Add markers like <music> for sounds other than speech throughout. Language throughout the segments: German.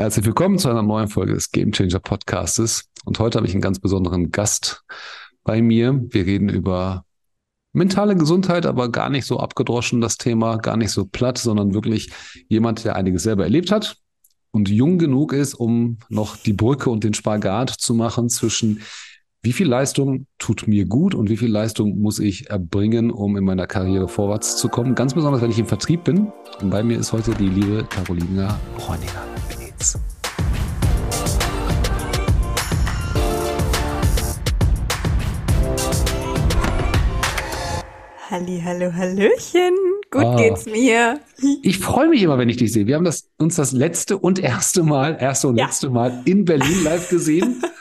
Herzlich willkommen zu einer neuen Folge des Game Changer Podcastes. Und heute habe ich einen ganz besonderen Gast bei mir. Wir reden über mentale Gesundheit, aber gar nicht so abgedroschen das Thema, gar nicht so platt, sondern wirklich jemand, der einiges selber erlebt hat und jung genug ist, um noch die Brücke und den Spagat zu machen zwischen wie viel Leistung tut mir gut und wie viel Leistung muss ich erbringen, um in meiner Karriere vorwärts zu kommen? Ganz besonders, wenn ich im Vertrieb bin. Und bei mir ist heute die liebe Carolina Bräuniger. Geht's? Halli, hallo, hallöchen. Gut ah, geht's mir. Ich freue mich immer, wenn ich dich sehe. Wir haben das, uns das letzte und erste Mal, erste und ja. letzte Mal in Berlin live gesehen. <laughs>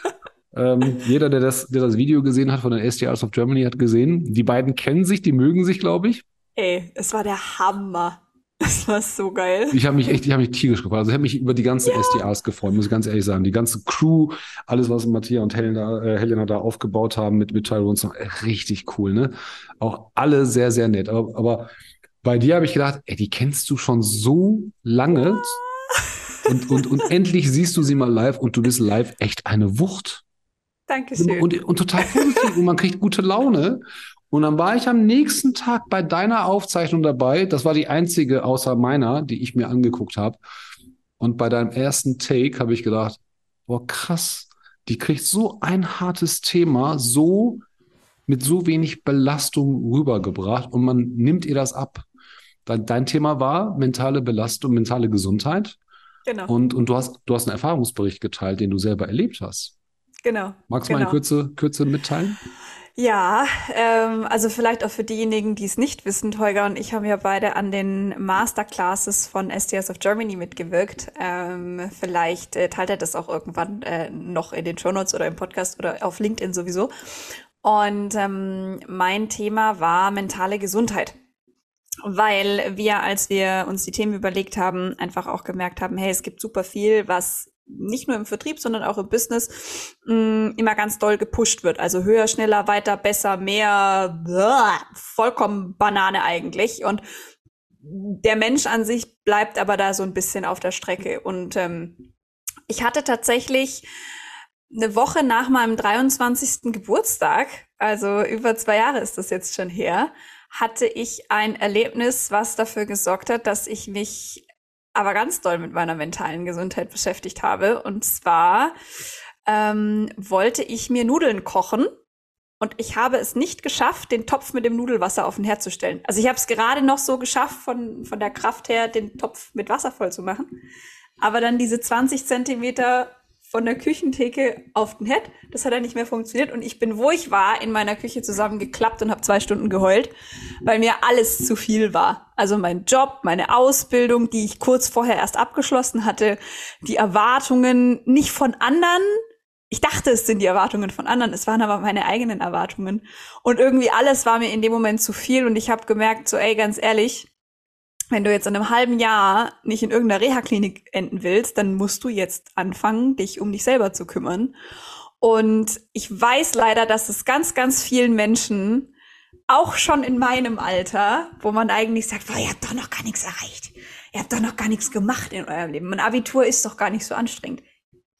Ähm, jeder, der das, der das Video gesehen hat von den SDRs of Germany, hat gesehen. Die beiden kennen sich, die mögen sich, glaube ich. Ey, es war der Hammer. <laughs> Das war so geil. Ich habe mich echt, ich habe mich tierisch gefreut. Also ich habe mich über die ganzen ja. SDRs gefreut, muss ich ganz ehrlich sagen. Die ganze Crew, alles, was Matthias und Helena, äh, Helena da aufgebaut haben mit, mit Tyrone, richtig cool, ne? Auch alle sehr, sehr nett. Aber, aber bei dir habe ich gedacht, ey, die kennst du schon so lange. Und, und, und endlich siehst du sie mal live und du bist live echt eine Wucht. Dankeschön. Und, und total positiv und man kriegt gute Laune. Und dann war ich am nächsten Tag bei deiner Aufzeichnung dabei. Das war die einzige außer meiner, die ich mir angeguckt habe. Und bei deinem ersten Take habe ich gedacht, boah, krass, die kriegt so ein hartes Thema, so mit so wenig Belastung rübergebracht und man nimmt ihr das ab. Dein, dein Thema war mentale Belastung, mentale Gesundheit. Genau. Und, und du hast, du hast einen Erfahrungsbericht geteilt, den du selber erlebt hast. Genau. Magst du genau. mal in Kürze, Kürze mitteilen? Ja, ähm, also vielleicht auch für diejenigen, die es nicht wissen, Holger und ich haben ja beide an den Masterclasses von STS of Germany mitgewirkt. Ähm, vielleicht äh, teilt er das auch irgendwann äh, noch in den Show Notes oder im Podcast oder auf LinkedIn sowieso. Und ähm, mein Thema war mentale Gesundheit weil wir, als wir uns die Themen überlegt haben, einfach auch gemerkt haben, hey, es gibt super viel, was nicht nur im Vertrieb, sondern auch im Business mh, mm, immer ganz doll gepusht wird. Also höher, schneller, weiter, besser, mehr, blah, vollkommen Banane eigentlich. Und der Mensch an sich bleibt aber da so ein bisschen auf der Strecke. Und ähm, ich hatte tatsächlich eine Woche nach meinem 23. Geburtstag, also über zwei Jahre ist das jetzt schon her, hatte ich ein Erlebnis, was dafür gesorgt hat, dass ich mich aber ganz doll mit meiner mentalen Gesundheit beschäftigt habe. Und zwar ähm, wollte ich mir Nudeln kochen und ich habe es nicht geschafft, den Topf mit dem Nudelwasser auf den Herd zu stellen. Also ich habe es gerade noch so geschafft, von, von der Kraft her den Topf mit Wasser voll zu machen. Aber dann diese 20 Zentimeter von der Küchentheke auf den Herd. Das hat ja nicht mehr funktioniert und ich bin, wo ich war, in meiner Küche zusammengeklappt und habe zwei Stunden geheult, weil mir alles zu viel war. Also mein Job, meine Ausbildung, die ich kurz vorher erst abgeschlossen hatte, die Erwartungen nicht von anderen. Ich dachte, es sind die Erwartungen von anderen, es waren aber meine eigenen Erwartungen. Und irgendwie alles war mir in dem Moment zu viel und ich habe gemerkt, so ey, ganz ehrlich, wenn du jetzt in einem halben Jahr nicht in irgendeiner Reha-Klinik enden willst, dann musst du jetzt anfangen, dich um dich selber zu kümmern. Und ich weiß leider, dass es ganz, ganz vielen Menschen, auch schon in meinem Alter, wo man eigentlich sagt, ihr habt doch noch gar nichts erreicht. Ihr habt doch noch gar nichts gemacht in eurem Leben. Mein Abitur ist doch gar nicht so anstrengend.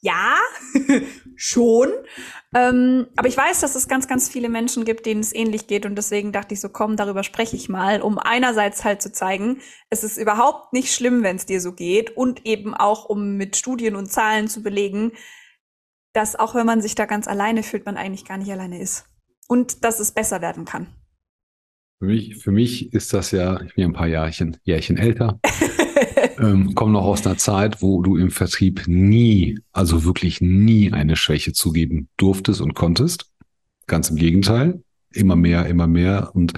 Ja, <laughs> schon. Ähm, aber ich weiß, dass es ganz, ganz viele Menschen gibt, denen es ähnlich geht. Und deswegen dachte ich so, komm, darüber spreche ich mal, um einerseits halt zu zeigen, es ist überhaupt nicht schlimm, wenn es dir so geht. Und eben auch, um mit Studien und Zahlen zu belegen, dass auch wenn man sich da ganz alleine fühlt, man eigentlich gar nicht alleine ist. Und dass es besser werden kann. Für mich, für mich ist das ja, ich bin ein paar Jahrchen, Jährchen älter. <laughs> ähm, komme noch aus einer Zeit, wo du im Vertrieb nie, also wirklich nie eine Schwäche zugeben durftest und konntest. Ganz im Gegenteil. Immer mehr, immer mehr. Und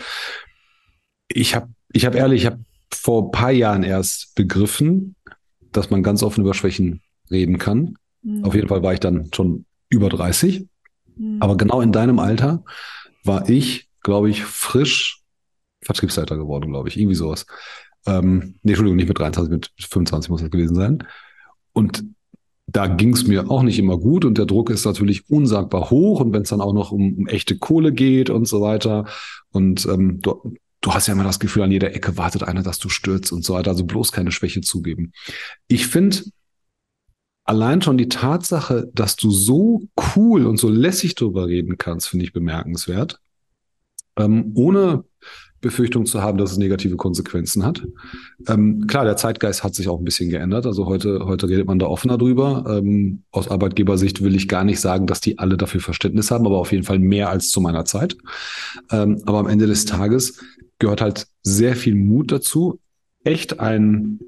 ich habe, ich habe ehrlich, ich habe vor ein paar Jahren erst begriffen, dass man ganz offen über Schwächen reden kann. Mhm. Auf jeden Fall war ich dann schon über 30. Mhm. Aber genau in deinem Alter war ich, glaube ich, frisch Vertriebsleiter geworden, glaube ich. Irgendwie sowas. Ähm, nee, Entschuldigung, nicht mit 23, mit 25 muss das gewesen sein. Und da ging es mir auch nicht immer gut und der Druck ist natürlich unsagbar hoch und wenn es dann auch noch um, um, echte Kohle geht und so weiter und ähm, du, du hast ja immer das Gefühl, an jeder Ecke wartet einer, dass du stürzt und so weiter, also bloß keine Schwäche zugeben. Ich finde, allein schon die Tatsache, dass du so cool und so lässig drüber reden kannst, finde ich bemerkenswert. Ähm, ohne Befürchtung zu haben, dass es negative Konsequenzen hat. Ähm, klar, der Zeitgeist hat sich auch ein bisschen geändert. Also heute, heute redet man da offener drüber. Ähm, aus Arbeitgebersicht will ich gar nicht sagen, dass die alle dafür Verständnis haben, aber auf jeden Fall mehr als zu meiner Zeit. Ähm, aber am Ende des Tages gehört halt sehr viel Mut dazu, echt ein,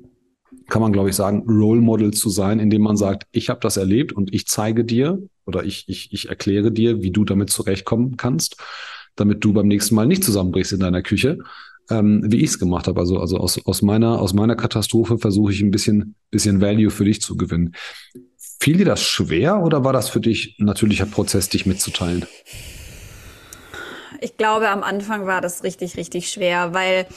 kann man glaube ich sagen, Role Model zu sein, indem man sagt, ich habe das erlebt und ich zeige dir oder ich, ich, ich erkläre dir, wie du damit zurechtkommen kannst damit du beim nächsten Mal nicht zusammenbrichst in deiner Küche, ähm, wie ich es gemacht habe. Also, also aus, aus, meiner, aus meiner Katastrophe versuche ich ein bisschen, bisschen Value für dich zu gewinnen. Fiel dir das schwer oder war das für dich ein natürlicher Prozess, dich mitzuteilen? Ich glaube, am Anfang war das richtig, richtig schwer, weil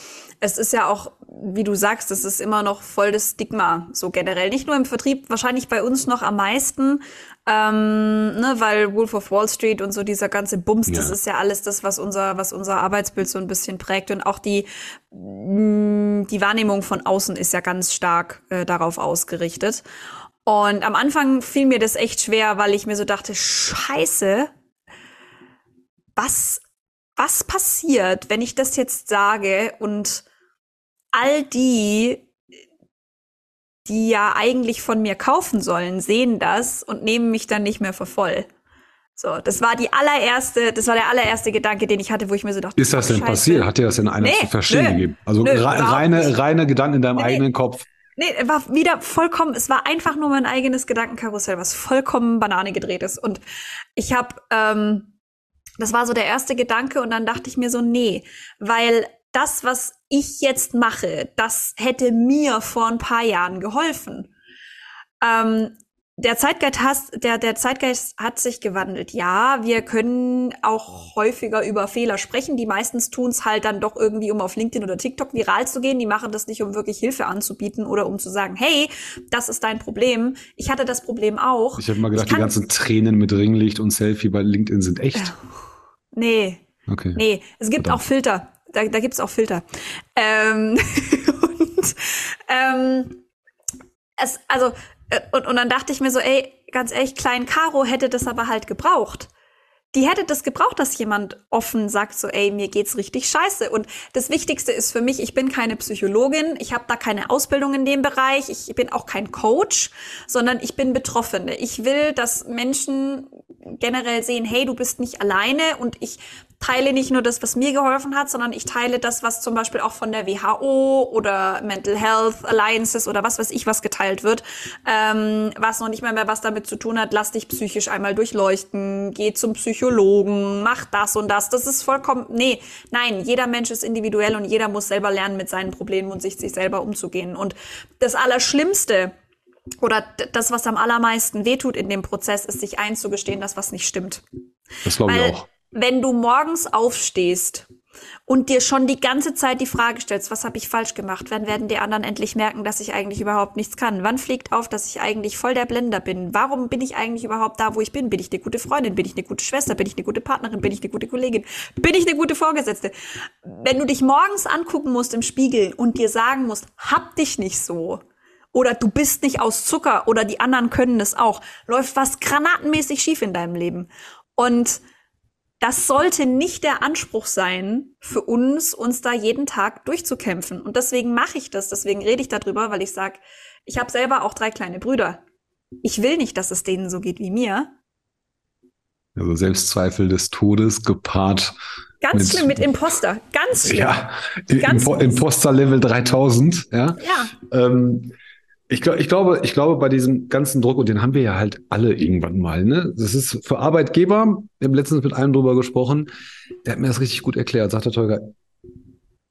es ist ja auch, wie du sagst, es ist immer noch voll das Stigma, so generell. Nicht nur im Vertrieb, wahrscheinlich bei uns noch am meisten, ähm, ne, weil Wolf of Wall Street und so dieser ganze Bums, ja. das ist ja alles das, was unser, was unser Arbeitsbild so ein bisschen prägt und auch die, mh, die Wahrnehmung von außen ist ja ganz stark äh, darauf ausgerichtet. Und am Anfang fiel mir das echt schwer, weil ich mir so dachte, Scheiße, was, was passiert, wenn ich das jetzt sage und all die, die ja eigentlich von mir kaufen sollen, sehen das und nehmen mich dann nicht mehr für voll. So, das war die allererste, das war der allererste Gedanke, den ich hatte, wo ich mir so dachte, ist das denn Scheiße. passiert? Hat dir das in einer nee, zu verstehen nö, gegeben? Also nö, reine, reine Gedanken in deinem nee, eigenen Kopf. Nee, war wieder vollkommen, es war einfach nur mein eigenes Gedankenkarussell, was vollkommen Banane gedreht ist. Und ich habe, ähm, das war so der erste Gedanke und dann dachte ich mir so, nee, weil das, was ich jetzt mache, das hätte mir vor ein paar Jahren geholfen. Ähm, der Zeitgeist, hat, der, der Zeitgeist hat sich gewandelt. Ja, wir können auch häufiger über Fehler sprechen. Die meistens tun es halt dann doch irgendwie, um auf LinkedIn oder TikTok viral zu gehen. Die machen das nicht, um wirklich Hilfe anzubieten oder um zu sagen, hey, das ist dein Problem. Ich hatte das Problem auch. Ich habe mal gedacht, die ganzen Tränen mit Ringlicht und Selfie bei LinkedIn sind echt. Nee. Okay. Nee, es gibt Verdammt. auch Filter da, da gibt es auch Filter. Ähm, <laughs> und ähm, es, also, äh, und, und dann dachte ich mir so, ey, ganz ehrlich, Klein Caro hätte das aber halt gebraucht die hätte das gebraucht, dass jemand offen sagt, so, ey, mir geht's richtig scheiße. Und das Wichtigste ist für mich, ich bin keine Psychologin, ich habe da keine Ausbildung in dem Bereich, ich bin auch kein Coach, sondern ich bin Betroffene. Ich will, dass Menschen generell sehen, hey, du bist nicht alleine und ich teile nicht nur das, was mir geholfen hat, sondern ich teile das, was zum Beispiel auch von der WHO oder Mental Health Alliances oder was weiß ich was geteilt wird, ähm, was noch nicht mal mehr was damit zu tun hat, lass dich psychisch einmal durchleuchten, geh zum Psychologen, mach das und das. Das ist vollkommen, nee, nein, jeder Mensch ist individuell und jeder muss selber lernen, mit seinen Problemen und sich, sich selber umzugehen. Und das Allerschlimmste, oder das, was am allermeisten wehtut in dem Prozess, ist sich einzugestehen, dass was nicht stimmt. Das glaube ich auch wenn du morgens aufstehst und dir schon die ganze Zeit die Frage stellst, was habe ich falsch gemacht, wann werden die anderen endlich merken, dass ich eigentlich überhaupt nichts kann? Wann fliegt auf, dass ich eigentlich voll der Blender bin? Warum bin ich eigentlich überhaupt da, wo ich bin? Bin ich eine gute Freundin? Bin ich eine gute Schwester? Bin ich eine gute Partnerin? Bin ich eine gute Kollegin? Bin ich eine gute Vorgesetzte? Wenn du dich morgens angucken musst im Spiegel und dir sagen musst, hab dich nicht so, oder du bist nicht aus Zucker oder die anderen können es auch, läuft was granatenmäßig schief in deinem Leben. Und das sollte nicht der Anspruch sein für uns, uns da jeden Tag durchzukämpfen. Und deswegen mache ich das, deswegen rede ich darüber, weil ich sage, ich habe selber auch drei kleine Brüder. Ich will nicht, dass es denen so geht wie mir. Also Selbstzweifel des Todes gepaart. Ganz mit, schlimm mit Imposter, ganz schlimm. Ja, ganz Impo Imposter Level 3000. Ja. ja. Ähm, ich, glaub, ich, glaube, ich glaube, bei diesem ganzen Druck, und den haben wir ja halt alle irgendwann mal, ne? Das ist für Arbeitgeber, wir haben letztens mit einem drüber gesprochen, der hat mir das richtig gut erklärt, sagt der Tolga,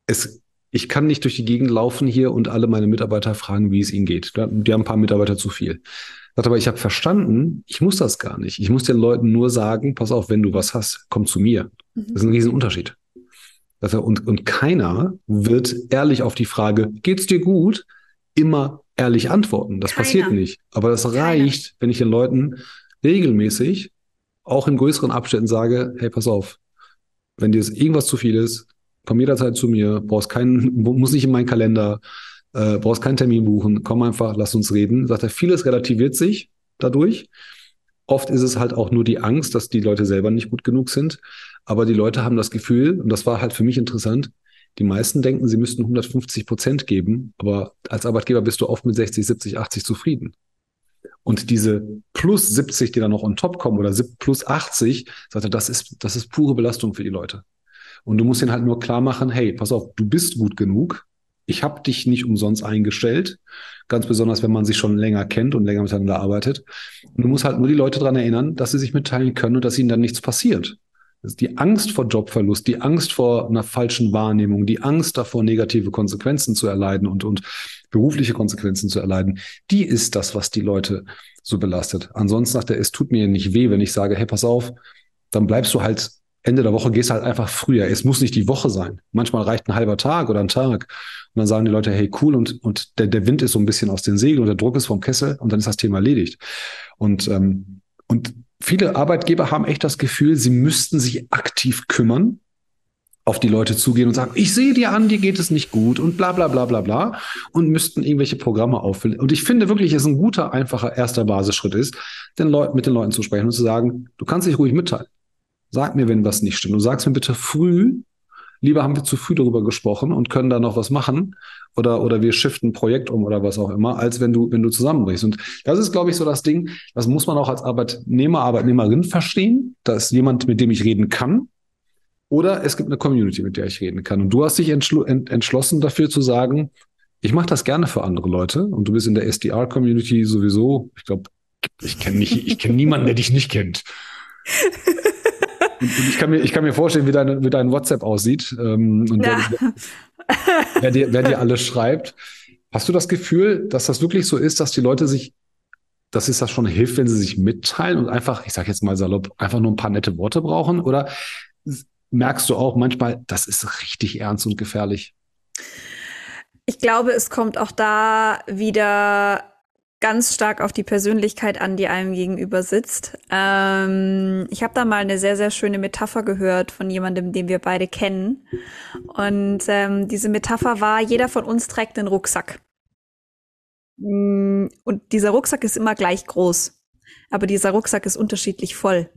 es, ich kann nicht durch die Gegend laufen hier und alle meine Mitarbeiter fragen, wie es ihnen geht. Die haben ein paar Mitarbeiter zu viel. Sagt aber, ich habe verstanden, ich muss das gar nicht. Ich muss den Leuten nur sagen, pass auf, wenn du was hast, komm zu mir. Mhm. Das ist ein Riesenunterschied. Und, und keiner wird ehrlich auf die Frage, geht's dir gut, immer ehrlich antworten. Das Keiner. passiert nicht. Aber das reicht, Keiner. wenn ich den Leuten regelmäßig, auch in größeren Abständen sage, hey, pass auf, wenn dir irgendwas zu viel ist, komm jederzeit zu mir, brauchst keinen, <laughs> muss nicht in meinen Kalender, äh, brauchst keinen Termin buchen, komm einfach, lass uns reden. Sagt er, vieles relativiert sich, dadurch. Oft ist es halt auch nur die Angst, dass die Leute selber nicht gut genug sind. Aber die Leute haben das Gefühl, und das war halt für mich interessant, die meisten denken, sie müssten 150 Prozent geben, aber als Arbeitgeber bist du oft mit 60, 70, 80 zufrieden. Und diese plus 70, die dann noch on top kommen oder plus 80, sagt er, das ist, das ist pure Belastung für die Leute. Und du musst ihnen halt nur klar machen, hey, pass auf, du bist gut genug. Ich habe dich nicht umsonst eingestellt. Ganz besonders, wenn man sich schon länger kennt und länger miteinander arbeitet. Und du musst halt nur die Leute daran erinnern, dass sie sich mitteilen können und dass ihnen dann nichts passiert die Angst vor Jobverlust, die Angst vor einer falschen Wahrnehmung, die Angst davor, negative Konsequenzen zu erleiden und, und berufliche Konsequenzen zu erleiden, die ist das, was die Leute so belastet. Ansonsten sagt er, es tut mir nicht weh, wenn ich sage, hey, pass auf, dann bleibst du halt Ende der Woche, gehst halt einfach früher. Es muss nicht die Woche sein. Manchmal reicht ein halber Tag oder ein Tag. Und dann sagen die Leute, hey, cool, und, und der, der Wind ist so ein bisschen aus den Segeln und der Druck ist vom Kessel und dann ist das Thema erledigt. Und, ähm, und viele Arbeitgeber haben echt das Gefühl, sie müssten sich aktiv kümmern, auf die Leute zugehen und sagen, ich sehe dir an, dir geht es nicht gut und bla bla bla bla bla und müssten irgendwelche Programme auffüllen. Und ich finde wirklich, es ist ein guter, einfacher erster Basisschritt ist, den mit den Leuten zu sprechen und zu sagen, du kannst dich ruhig mitteilen. Sag mir, wenn was nicht stimmt. Du sagst mir bitte früh, lieber haben wir zu früh darüber gesprochen und können da noch was machen oder, oder wir shiften ein Projekt um oder was auch immer, als wenn du, wenn du zusammenbrichst. Und das ist, glaube ich, so das Ding, das muss man auch als Arbeitnehmer, Arbeitnehmerin verstehen. Da ist jemand, mit dem ich reden kann. Oder es gibt eine Community, mit der ich reden kann. Und du hast dich entschl ent entschlossen dafür zu sagen, ich mache das gerne für andere Leute. Und du bist in der SDR-Community sowieso, ich glaube, ich kenne nicht, ich kenne niemanden, der dich nicht kennt. <laughs> Und, und ich, kann mir, ich kann mir vorstellen, wie, deine, wie dein WhatsApp aussieht ähm, und ja. wer, wer, dir, wer dir alles schreibt. Hast du das Gefühl, dass das wirklich so ist, dass die Leute sich, dass es das schon hilft, wenn sie sich mitteilen und einfach, ich sage jetzt mal salopp, einfach nur ein paar nette Worte brauchen? Oder merkst du auch manchmal, das ist richtig ernst und gefährlich? Ich glaube, es kommt auch da wieder ganz stark auf die Persönlichkeit an, die einem gegenüber sitzt. Ähm, ich habe da mal eine sehr, sehr schöne Metapher gehört von jemandem, den wir beide kennen. Und ähm, diese Metapher war, jeder von uns trägt einen Rucksack. Mm, und dieser Rucksack ist immer gleich groß. Aber dieser Rucksack ist unterschiedlich voll.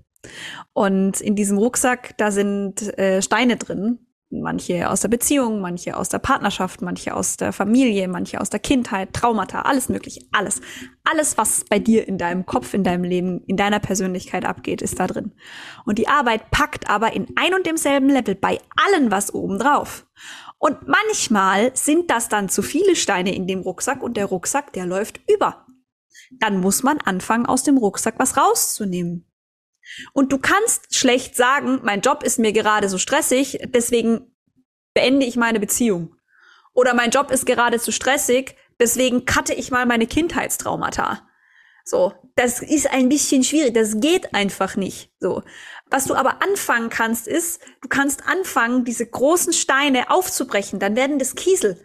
Und in diesem Rucksack, da sind äh, Steine drin, manche aus der Beziehung, manche aus der Partnerschaft, manche aus der Familie, manche aus der Kindheit, Traumata, alles mögliche, alles. Alles, was bei dir in deinem Kopf, in deinem Leben, in deiner Persönlichkeit abgeht, ist da drin. Und die Arbeit packt aber in ein und demselben Level bei allen was oben drauf. Und manchmal sind das dann zu viele Steine in dem Rucksack und der Rucksack, der läuft über. Dann muss man anfangen, aus dem Rucksack was rauszunehmen. Und du kannst schlecht sagen, mein Job ist mir gerade so stressig, deswegen beende ich meine Beziehung. Oder mein Job ist gerade zu stressig, deswegen cutte ich mal meine Kindheitstraumata. So, das ist ein bisschen schwierig, das geht einfach nicht. So. Was du aber anfangen kannst, ist, du kannst anfangen, diese großen Steine aufzubrechen, dann werden das Kiesel.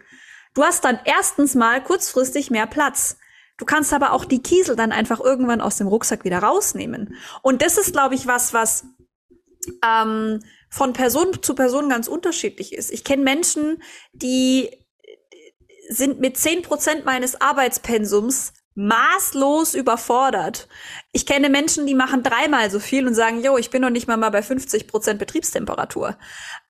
Du hast dann erstens mal kurzfristig mehr Platz. Du kannst aber auch die Kiesel dann einfach irgendwann aus dem Rucksack wieder rausnehmen. Und das ist, glaube ich, was, was ähm, von Person zu Person ganz unterschiedlich ist. Ich kenne Menschen, die sind mit zehn Prozent meines Arbeitspensums maßlos überfordert. Ich kenne Menschen, die machen dreimal so viel und sagen, yo, ich bin noch nicht mal mal bei 50 Prozent Betriebstemperatur.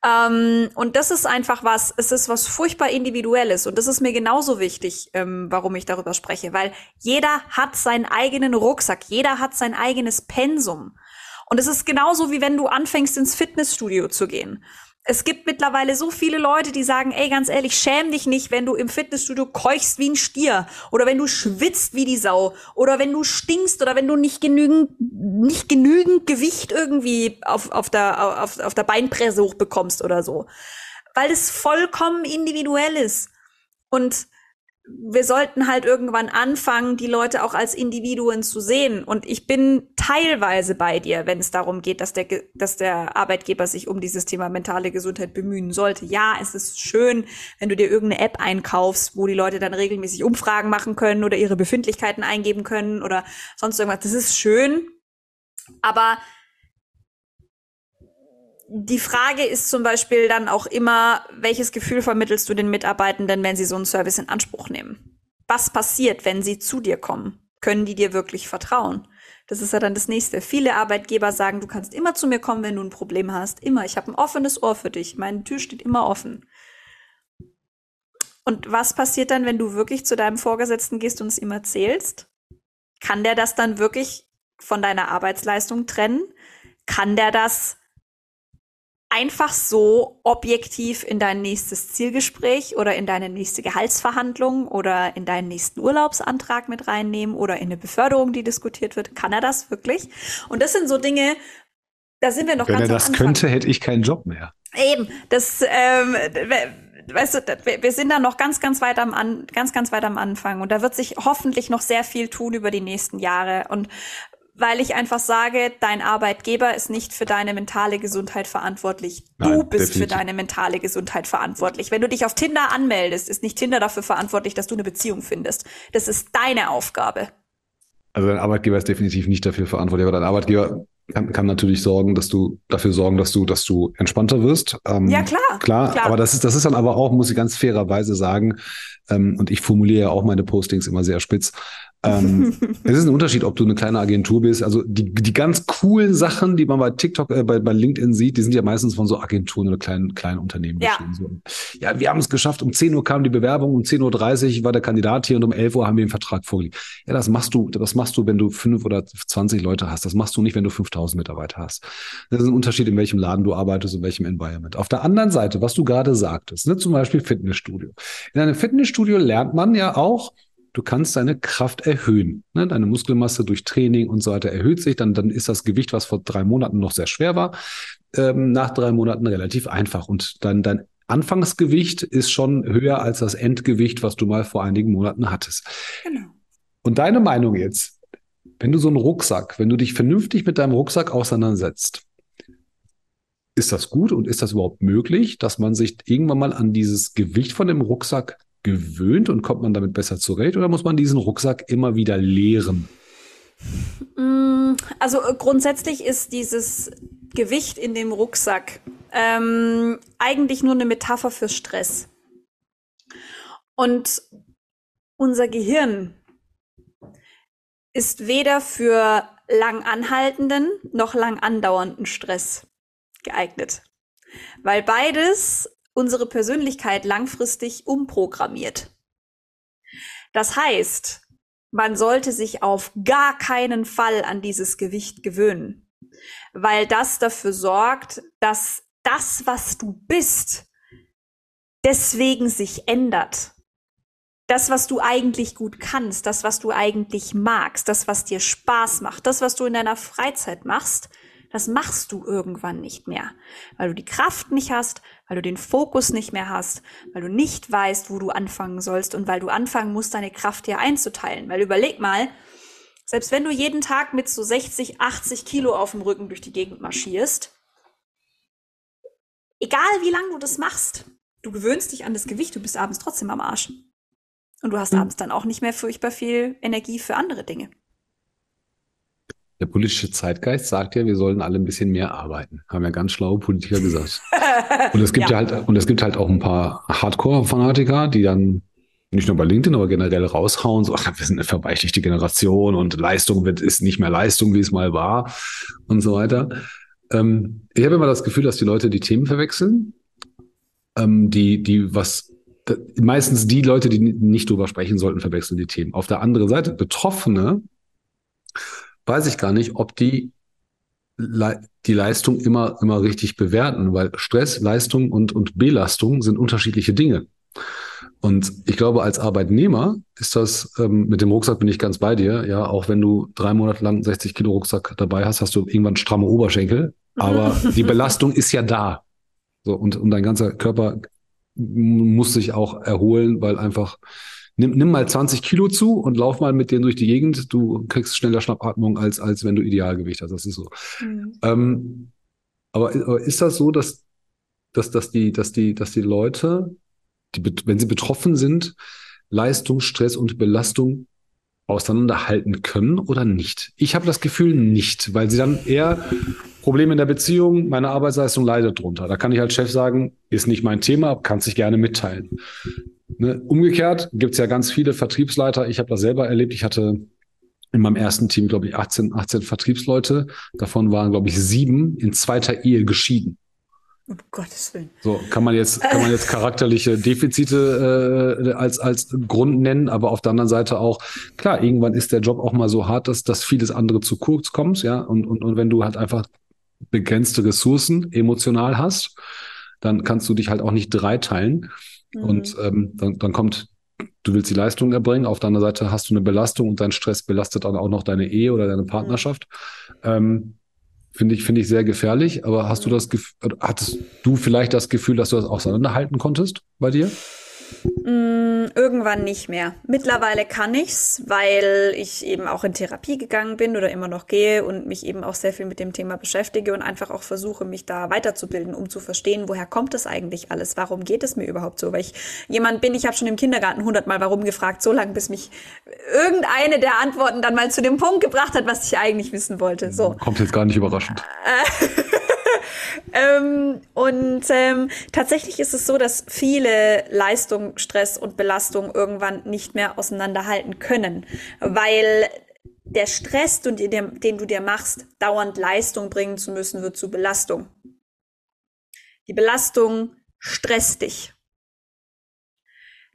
Ähm, und das ist einfach was, es ist was furchtbar Individuelles. Und das ist mir genauso wichtig, ähm, warum ich darüber spreche, weil jeder hat seinen eigenen Rucksack, jeder hat sein eigenes Pensum. Und es ist genauso wie wenn du anfängst ins Fitnessstudio zu gehen es gibt mittlerweile so viele Leute, die sagen, ey, ganz ehrlich, schäm dich nicht, wenn du im Fitnessstudio keuchst wie ein Stier oder wenn du schwitzt wie die Sau oder wenn du stinkst oder wenn du nicht genügend, nicht genügend Gewicht irgendwie auf, auf der, auf, auf der Beinpresse hochbekommst oder so. Weil es vollkommen individuell ist. Und wir sollten halt irgendwann anfangen, die Leute auch als Individuen zu sehen. Und ich bin teilweise bei dir, wenn es darum geht, dass der, dass der Arbeitgeber sich um dieses Thema mentale Gesundheit bemühen sollte. Ja, es ist schön, wenn du dir irgendeine App einkaufst, wo die Leute dann regelmäßig Umfragen machen können oder ihre Befindlichkeiten eingeben können oder sonst irgendwas. Das ist schön. Aber die Frage ist zum Beispiel dann auch immer, welches Gefühl vermittelst du den Mitarbeitenden, wenn sie so einen Service in Anspruch nehmen? Was passiert, wenn sie zu dir kommen? können die dir wirklich vertrauen? Das ist ja dann das nächste. Viele Arbeitgeber sagen, du kannst immer zu mir kommen, wenn du ein Problem hast. Immer. Ich habe ein offenes Ohr für dich. Meine Tür steht immer offen. Und was passiert dann, wenn du wirklich zu deinem Vorgesetzten gehst und es ihm erzählst? Kann der das dann wirklich von deiner Arbeitsleistung trennen? Kann der das einfach so objektiv in dein nächstes Zielgespräch oder in deine nächste Gehaltsverhandlung oder in deinen nächsten Urlaubsantrag mit reinnehmen oder in eine Beförderung, die diskutiert wird? Kann er das wirklich? Und das sind so Dinge, da sind wir noch Wenn ganz er das könnte, hätte ich keinen Job mehr. Eben, das, ähm, weißt du, wir sind da noch ganz, ganz weit am An ganz, ganz weit am Anfang und da wird sich hoffentlich noch sehr viel tun über die nächsten Jahre und weil ich einfach sage, dein Arbeitgeber ist nicht für deine mentale Gesundheit verantwortlich. Du Nein, bist definitiv. für deine mentale Gesundheit verantwortlich. Wenn du dich auf Tinder anmeldest, ist nicht Tinder dafür verantwortlich, dass du eine Beziehung findest. Das ist deine Aufgabe. Also dein Arbeitgeber ist definitiv nicht dafür verantwortlich, aber dein Arbeitgeber kann, kann natürlich sorgen, dass du dafür sorgen, dass du, dass du entspannter wirst. Ähm, ja, klar, klar. Klar, aber das ist, das ist dann aber auch, muss ich ganz fairerweise sagen, ähm, und ich formuliere ja auch meine Postings immer sehr spitz. Ähm, <laughs> es ist ein Unterschied, ob du eine kleine Agentur bist. Also die, die ganz coolen Sachen, die man bei TikTok, äh, bei, bei LinkedIn sieht, die sind ja meistens von so Agenturen oder kleinen, kleinen Unternehmen. Ja. So. ja, wir haben es geschafft. Um 10 Uhr kam die Bewerbung, um 10.30 Uhr war der Kandidat hier und um 11 Uhr haben wir den Vertrag vorgelegt. Ja, das machst du, das machst du, wenn du fünf oder 20 Leute hast. Das machst du nicht, wenn du 5000 Mitarbeiter hast. Das ist ein Unterschied, in welchem Laden du arbeitest, in welchem Environment. Auf der anderen Seite, was du gerade sagtest, ne, zum Beispiel Fitnessstudio. In einem Fitnessstudio lernt man ja auch, du kannst deine Kraft erhöhen. Ne? Deine Muskelmasse durch Training und so weiter erhöht sich. Dann, dann ist das Gewicht, was vor drei Monaten noch sehr schwer war, ähm, nach drei Monaten relativ einfach. Und dann dein Anfangsgewicht ist schon höher als das Endgewicht, was du mal vor einigen Monaten hattest. Genau. Und deine Meinung jetzt, wenn du so einen Rucksack, wenn du dich vernünftig mit deinem Rucksack auseinandersetzt, ist das gut und ist das überhaupt möglich, dass man sich irgendwann mal an dieses Gewicht von dem Rucksack gewöhnt und kommt man damit besser zurecht oder muss man diesen Rucksack immer wieder leeren? Mm, also äh, grundsätzlich ist dieses Gewicht in dem Rucksack ähm, eigentlich nur eine Metapher für Stress. Und unser Gehirn ist weder für lang anhaltenden noch lang andauernden Stress geeignet. Weil beides unsere Persönlichkeit langfristig umprogrammiert. Das heißt, man sollte sich auf gar keinen Fall an dieses Gewicht gewöhnen, weil das dafür sorgt, dass das, was du bist, deswegen sich ändert. Das, was du eigentlich gut kannst, das, was du eigentlich magst, das, was dir Spaß macht, das, was du in deiner Freizeit machst, das machst du irgendwann nicht mehr, weil du die Kraft nicht hast, weil du den Fokus nicht mehr hast, weil du nicht weißt, wo du anfangen sollst und weil du anfangen musst, deine Kraft hier einzuteilen. Weil überleg mal, selbst wenn du jeden Tag mit so 60, 80 Kilo auf dem Rücken durch die Gegend marschierst, egal wie lange du das machst, du gewöhnst dich an das Gewicht, du bist abends trotzdem am Arsch. Und du hast mhm. abends dann auch nicht mehr furchtbar viel Energie für andere Dinge. Der politische Zeitgeist sagt ja, wir sollen alle ein bisschen mehr arbeiten. Haben ja ganz schlaue Politiker gesagt. <laughs> Und es gibt ja, ja halt, und es gibt halt auch ein paar Hardcore-Fanatiker, die dann nicht nur bei LinkedIn, aber generell raushauen, so, ach, wir sind eine verweichlichte Generation und Leistung wird, ist nicht mehr Leistung, wie es mal war und so weiter. Ähm, ich habe immer das Gefühl, dass die Leute die Themen verwechseln, ähm, die, die was, meistens die Leute, die nicht drüber sprechen sollten, verwechseln die Themen. Auf der anderen Seite, Betroffene weiß ich gar nicht, ob die die Leistung immer, immer richtig bewerten, weil Stress, Leistung und, und Belastung sind unterschiedliche Dinge. Und ich glaube, als Arbeitnehmer ist das, ähm, mit dem Rucksack bin ich ganz bei dir, ja, auch wenn du drei Monate lang 60 Kilo Rucksack dabei hast, hast du irgendwann stramme Oberschenkel, aber die Belastung ist ja da. So, und, und dein ganzer Körper muss sich auch erholen, weil einfach nimm, nimm mal 20 Kilo zu und lauf mal mit denen durch die Gegend. Du kriegst schneller Schnappatmung, als, als wenn du Idealgewicht hast. Das ist so. Mhm. Ähm, aber, aber ist das so, dass, dass, dass, die, dass, die, dass die Leute, die, wenn sie betroffen sind, Leistung, Stress und Belastung auseinanderhalten können oder nicht? Ich habe das Gefühl nicht, weil sie dann eher Probleme in der Beziehung, meine Arbeitsleistung leidet drunter. Da kann ich als Chef sagen, ist nicht mein Thema, kann sich gerne mitteilen. Ne? Umgekehrt gibt es ja ganz viele Vertriebsleiter. Ich habe das selber erlebt. Ich hatte in meinem ersten Team, glaube ich, 18, 18 Vertriebsleute. Davon waren, glaube ich, sieben in zweiter Ehe geschieden. Um Gottes Willen. So, kann man jetzt, kann man jetzt charakterliche Defizite äh, als, als Grund nennen, aber auf der anderen Seite auch, klar, irgendwann ist der Job auch mal so hart, dass, dass vieles andere zu kurz kommt, ja. Und, und, und wenn du halt einfach begrenzte Ressourcen emotional hast, dann kannst du dich halt auch nicht dreiteilen. Mhm. Und ähm, dann, dann kommt, du willst die Leistung erbringen, auf der anderen Seite hast du eine Belastung und dein Stress belastet dann auch noch deine Ehe oder deine Partnerschaft. Mhm. Ähm, Finde ich, finde ich sehr gefährlich. Aber hast du das Gefühl, hattest du vielleicht das Gefühl, dass du das auseinanderhalten konntest bei dir? Mm, irgendwann nicht mehr. Mittlerweile kann ich's, weil ich eben auch in Therapie gegangen bin oder immer noch gehe und mich eben auch sehr viel mit dem Thema beschäftige und einfach auch versuche, mich da weiterzubilden, um zu verstehen, woher kommt das eigentlich alles? Warum geht es mir überhaupt so? Weil ich jemand bin, ich habe schon im Kindergarten hundertmal warum gefragt, so lange, bis mich irgendeine der Antworten dann mal zu dem Punkt gebracht hat, was ich eigentlich wissen wollte. So. Kommt jetzt gar nicht überraschend. <laughs> ähm, und ähm, tatsächlich ist es so, dass viele Leistung, Stress und Belastung irgendwann nicht mehr auseinanderhalten können, weil der Stress, den, den du dir machst, dauernd Leistung bringen zu müssen, wird zu Belastung. Die Belastung stresst dich.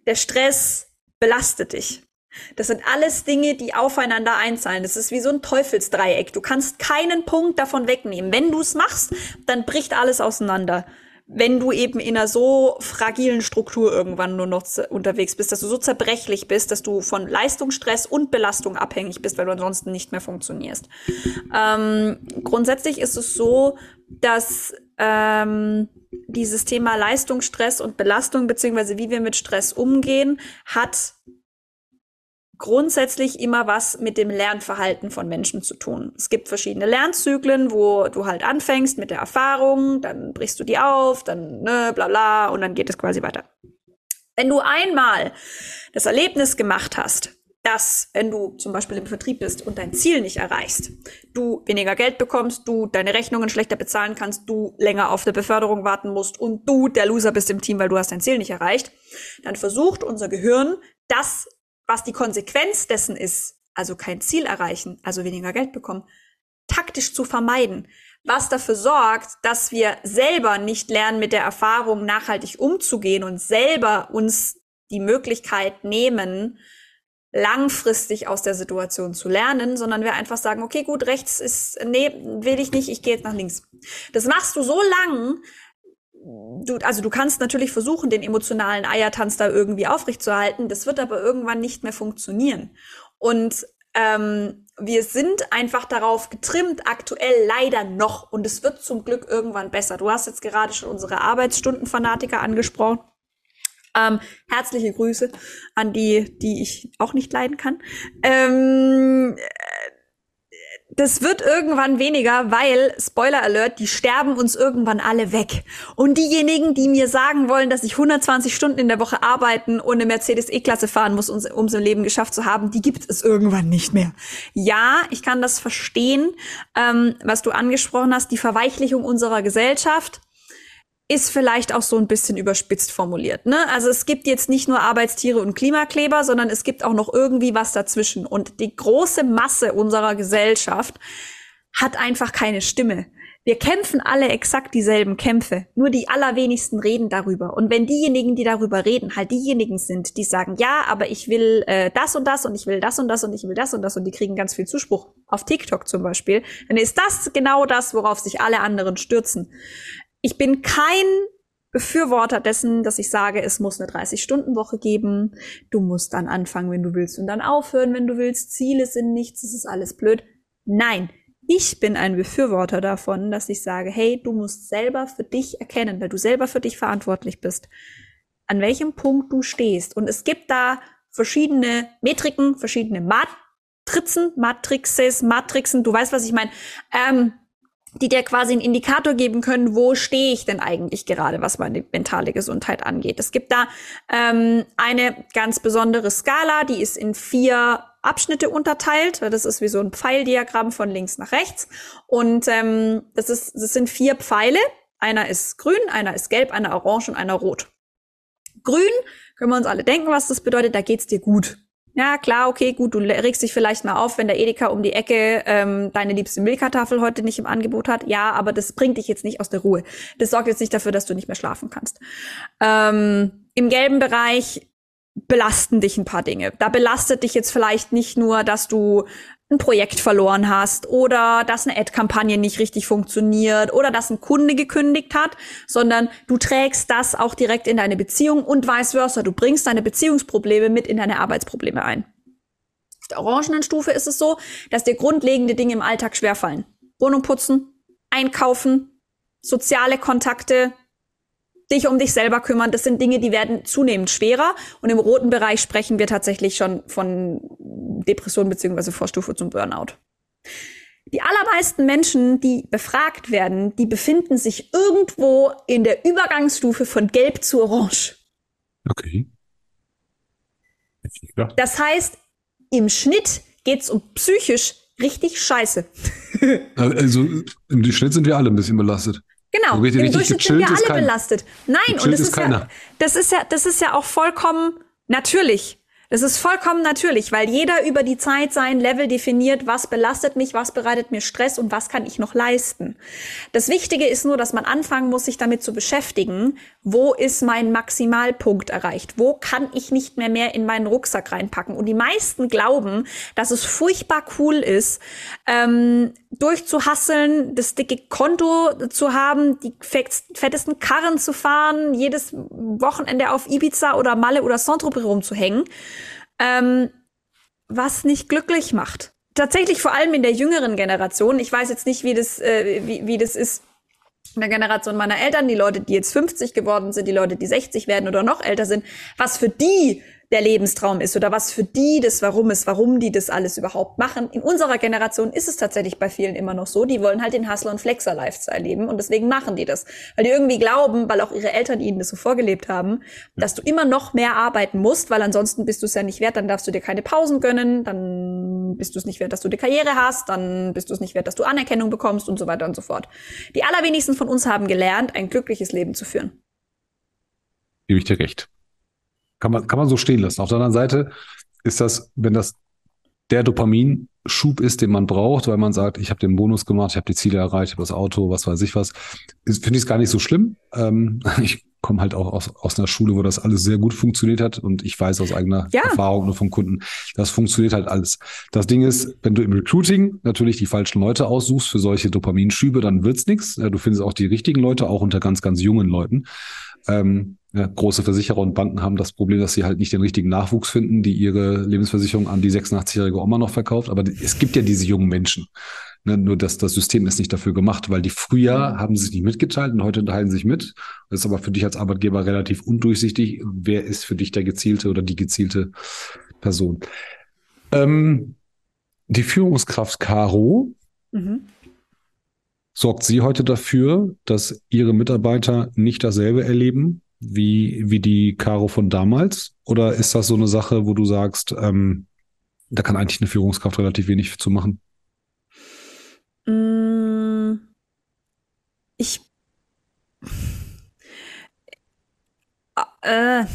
Der Stress belastet dich. Das sind alles Dinge, die aufeinander einzahlen. Das ist wie so ein Teufelsdreieck. Du kannst keinen Punkt davon wegnehmen. Wenn du es machst, dann bricht alles auseinander. Wenn du eben in einer so fragilen Struktur irgendwann nur noch unterwegs bist, dass du so zerbrechlich bist, dass du von Leistungsstress und Belastung abhängig bist, weil du ansonsten nicht mehr funktionierst. Ähm, grundsätzlich ist es so, dass ähm, dieses Thema Leistungsstress und Belastung, beziehungsweise wie wir mit Stress umgehen, hat grundsätzlich immer was mit dem Lernverhalten von Menschen zu tun. Es gibt verschiedene Lernzyklen, wo du halt anfängst mit der Erfahrung, dann brichst du die auf, dann ne, bla bla und dann geht es quasi weiter. Wenn du einmal das Erlebnis gemacht hast, dass, wenn du zum Beispiel im Vertrieb bist und dein Ziel nicht erreichst, du weniger Geld bekommst, du deine Rechnungen schlechter bezahlen kannst, du länger auf der Beförderung warten musst und du der Loser bist im Team, weil du hast dein Ziel nicht erreicht, dann versucht unser Gehirn, das was die Konsequenz dessen ist, also kein Ziel erreichen, also weniger Geld bekommen, taktisch zu vermeiden, was dafür sorgt, dass wir selber nicht lernen, mit der Erfahrung nachhaltig umzugehen und selber uns die Möglichkeit nehmen, langfristig aus der Situation zu lernen, sondern wir einfach sagen, okay, gut, rechts ist, nee, will ich nicht, ich gehe jetzt nach links. Das machst du so lang, du, also du kannst natürlich versuchen, den emotionalen Eiertanz da irgendwie aufrechtzuerhalten. Das wird aber irgendwann nicht mehr funktionieren. Und ähm, wir sind einfach darauf getrimmt, aktuell leider noch. Und es wird zum Glück irgendwann besser. Du hast jetzt gerade schon unsere Arbeitsstundenfanatiker angesprochen. Ähm, herzliche Grüße an die, die ich auch nicht leiden kann. Ähm, das wird irgendwann weniger, weil, Spoiler Alert, die sterben uns irgendwann alle weg. Und diejenigen, die mir sagen wollen, dass ich 120 Stunden in der Woche arbeiten und eine Mercedes E-Klasse fahren muss, um es im Leben geschafft zu haben, die gibt es irgendwann nicht mehr. Ja, ich kann das verstehen, ähm, was du angesprochen hast, die Verweichlichung unserer Gesellschaft ist vielleicht auch so ein bisschen überspitzt formuliert. Ne? Also es gibt jetzt nicht nur Arbeitstiere und Klimakleber, sondern es gibt auch noch irgendwie was dazwischen. Und die große Masse unserer Gesellschaft hat einfach keine Stimme. Wir kämpfen alle exakt dieselben Kämpfe, nur die allerwenigsten reden darüber. Und wenn diejenigen, die darüber reden, halt diejenigen sind, die sagen, ja, aber ich will äh, das und das und ich will das und das und ich will das und das und die kriegen ganz viel Zuspruch auf TikTok zum Beispiel, dann ist das genau das, worauf sich alle anderen stürzen ich bin kein Befürworter dessen, dass ich sage, es muss eine 30-Stunden-Woche geben. Du musst dann anfangen, wenn du willst und dann aufhören, wenn du willst. Ziele sind nichts, das ist alles blöd. Nein, ich bin ein Befürworter davon, dass ich sage, hey, du musst selber für dich erkennen, weil du selber für dich verantwortlich bist, an welchem Punkt du stehst. Und es gibt da verschiedene Metriken, verschiedene Matrizen, Matrixes, Matrixen, du weißt, was ich meine. Ähm, die dir quasi einen Indikator geben können, wo stehe ich denn eigentlich gerade, was meine mentale Gesundheit angeht. Es gibt da ähm, eine ganz besondere Skala, die ist in vier Abschnitte unterteilt. Das ist wie so ein Pfeildiagramm von links nach rechts. Und ähm, das, ist, das sind vier Pfeile. Einer ist grün, einer ist gelb, einer orange und einer rot. Grün können wir uns alle denken, was das bedeutet, da geht's dir gut. Ja, klar, okay, gut, du regst dich vielleicht mal auf, wenn der Edeka um die Ecke ähm, deine liebste Milchkartoffel heute nicht im Angebot hat. Ja, aber das bringt dich jetzt nicht aus der Ruhe. Das sorgt jetzt nicht dafür, dass du nicht mehr schlafen kannst. Ähm, Im gelben Bereich belasten dich ein paar Dinge. Da belastet dich jetzt vielleicht nicht nur, dass du ein Projekt verloren hast oder dass eine Ad-Kampagne nicht richtig funktioniert oder dass ein Kunde gekündigt hat, sondern du trägst das auch direkt in deine Beziehung und vice versa. Du bringst deine Beziehungsprobleme mit in deine Arbeitsprobleme ein. Auf der orangenen Stufe ist es so, dass dir grundlegende Dinge im Alltag schwerfallen. Wohnung putzen, einkaufen, soziale Kontakte, dich um dich selber kümmern, das sind Dinge, die werden zunehmend schwerer. Und im roten Bereich sprechen wir tatsächlich schon von Depression beziehungsweise Vorstufe zum Burnout. Die allermeisten Menschen, die befragt werden, die befinden sich irgendwo in der Übergangsstufe von Gelb zu Orange. Okay. Das heißt, im Schnitt geht's um psychisch richtig scheiße. <laughs> also im Schnitt sind wir alle ein bisschen belastet. Genau, im Durchschnitt sind wir alle kein, belastet. Nein, und das ist, ist ja, das ist ja, das ist ja auch vollkommen natürlich. Das ist vollkommen natürlich, weil jeder über die Zeit sein Level definiert, was belastet mich, was bereitet mir Stress und was kann ich noch leisten. Das Wichtige ist nur, dass man anfangen muss, sich damit zu beschäftigen, wo ist mein Maximalpunkt erreicht? Wo kann ich nicht mehr mehr in meinen Rucksack reinpacken? Und die meisten glauben, dass es furchtbar cool ist, ähm, durchzuhasseln, das dicke Konto zu haben, die fettesten Karren zu fahren, jedes Wochenende auf Ibiza oder Malle oder Saint-Tropez rumzuhängen ähm, was nicht glücklich macht. Tatsächlich vor allem in der jüngeren Generation. Ich weiß jetzt nicht, wie das, äh, wie, wie das ist in der Generation meiner Eltern, die Leute, die jetzt 50 geworden sind, die Leute, die 60 werden oder noch älter sind, was für die der Lebenstraum ist oder was für die das Warum ist, warum die das alles überhaupt machen. In unserer Generation ist es tatsächlich bei vielen immer noch so, die wollen halt den Hustler und Flexer Lifestyle leben und deswegen machen die das, weil die irgendwie glauben, weil auch ihre Eltern ihnen das so vorgelebt haben, dass du immer noch mehr arbeiten musst, weil ansonsten bist du es ja nicht wert, dann darfst du dir keine Pausen gönnen, dann bist du es nicht wert, dass du eine Karriere hast, dann bist du es nicht wert, dass du Anerkennung bekommst und so weiter und so fort. Die allerwenigsten von uns haben gelernt, ein glückliches Leben zu führen. Gebe ich dir recht. Kann man, kann man so stehen lassen. Auf der anderen Seite ist das, wenn das der Dopaminschub ist, den man braucht, weil man sagt, ich habe den Bonus gemacht, ich habe die Ziele erreicht, ich habe das Auto, was weiß ich was, finde ich es gar nicht so schlimm. Ähm, <laughs> ich komme halt auch aus, aus einer Schule, wo das alles sehr gut funktioniert hat und ich weiß aus eigener ja. Erfahrung nur von Kunden, das funktioniert halt alles. Das Ding ist, wenn du im Recruiting natürlich die falschen Leute aussuchst für solche Dopaminschübe, dann wird's nichts. Du findest auch die richtigen Leute, auch unter ganz, ganz jungen Leuten. Ähm, ja, große Versicherer und Banken haben das Problem, dass sie halt nicht den richtigen Nachwuchs finden, die ihre Lebensversicherung an die 86-jährige Oma noch verkauft. Aber es gibt ja diese jungen Menschen. Ne, nur dass das System ist nicht dafür gemacht, weil die früher haben sie sich nicht mitgeteilt und heute sie sich mit. Das ist aber für dich als Arbeitgeber relativ undurchsichtig. Wer ist für dich der gezielte oder die gezielte Person? Ähm, die Führungskraft Caro mhm. sorgt sie heute dafür, dass ihre Mitarbeiter nicht dasselbe erleben wie, wie die Caro von damals? Oder ist das so eine Sache, wo du sagst, ähm, da kann eigentlich eine Führungskraft relativ wenig zu machen? Mm, ich. Äh,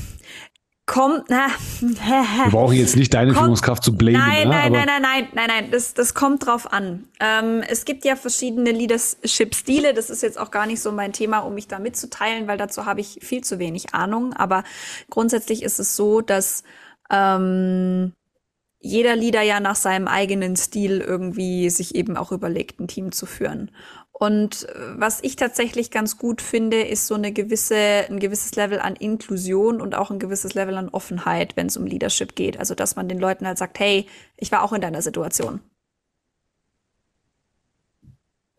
kommt, na, Wir brauchen jetzt nicht deine <laughs> kommt, Führungskraft zu blamen. Nein, ne? nein, nein, nein, nein, nein, nein, das, das kommt drauf an. Ähm, es gibt ja verschiedene Leadership-Stile. Das ist jetzt auch gar nicht so mein Thema, um mich da mitzuteilen, weil dazu habe ich viel zu wenig Ahnung. Aber grundsätzlich ist es so, dass ähm, jeder Leader ja nach seinem eigenen Stil irgendwie sich eben auch überlegt, ein Team zu führen. Und äh, was ich tatsächlich ganz gut finde, ist so eine gewisse, ein gewisses Level an Inklusion und auch ein gewisses Level an Offenheit, wenn es um Leadership geht. Also, dass man den Leuten halt sagt, hey, ich war auch in deiner Situation.